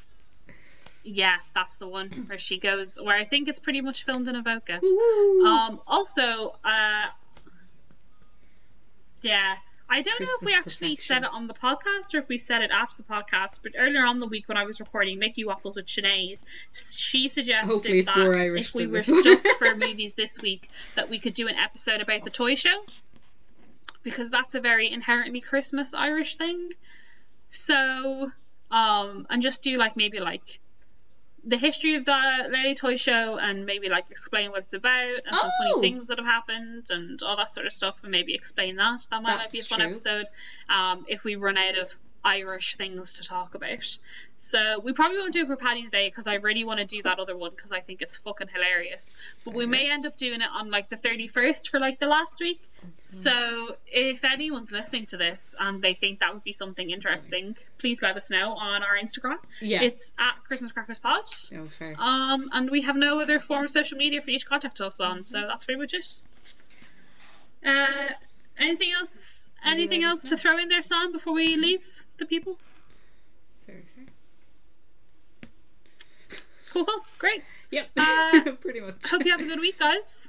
yeah, that's the one where she goes where I think it's pretty much filmed in Avoca. Um also uh yeah. I don't know if we actually perfection. said it on the podcast or if we said it after the podcast, but earlier on the week when I was recording Mickey Waffles with Sinead, she suggested that if we were stuck for movies this week, that we could do an episode about the toy show because that's a very inherently Christmas Irish thing. So, um, and just do like maybe like the history of the Lady Toy Show and maybe like explain what it's about and some Oh! funny things that have happened and all that sort of stuff and maybe explain that. That might, might be a fun true. episode. Um, if we run out of Irish things to talk about. So we probably won't do it for Paddy's Day because I really want to do that other one because I think it's fucking hilarious. But we may end up doing it on like the 31st for like the last week. So if anyone's listening to this and they think that would be something interesting, please let us know on our Instagram. yeah. It's at Christmas Crackers Pod. oh, fair. Um, and we have no other form of social media for you to contact us on, so that's pretty much it. Uh, anything else? Anything else to throw in there, Sam, before we leave the people? fair, fair. (laughs) Cool, cool, great. Yep. Uh, (laughs) Pretty much. Hope you have a good week, guys.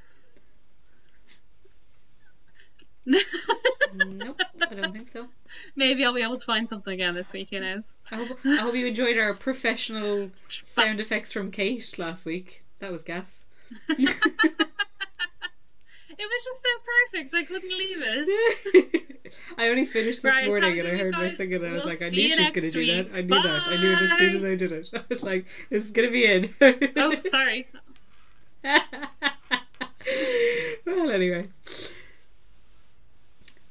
nope, I don't think so. Maybe I'll be able to find something again this week, who knows? I hope, I hope you enjoyed our professional (laughs) sound effects from Kate last week. That was gas. It was just so perfect, I couldn't leave it. (laughs) I only finished this Right, morning and I heard my singing and I was We'll like, I knew she was going to do that. I knew that. I knew it as soon as I did it. (laughs) I was like, this is going to be in. oh, (laughs) sorry. well, anyway.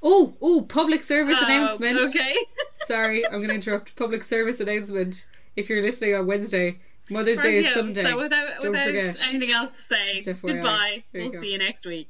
Oh, oh, public service Oh, announcement. Okay. Sorry, I'm going to interrupt. Public service announcement. If you're listening on Wednesday, Mother's Day is. Sunday. So without, Don't without forget. anything else to say, goodbye. We'll go. see you next week.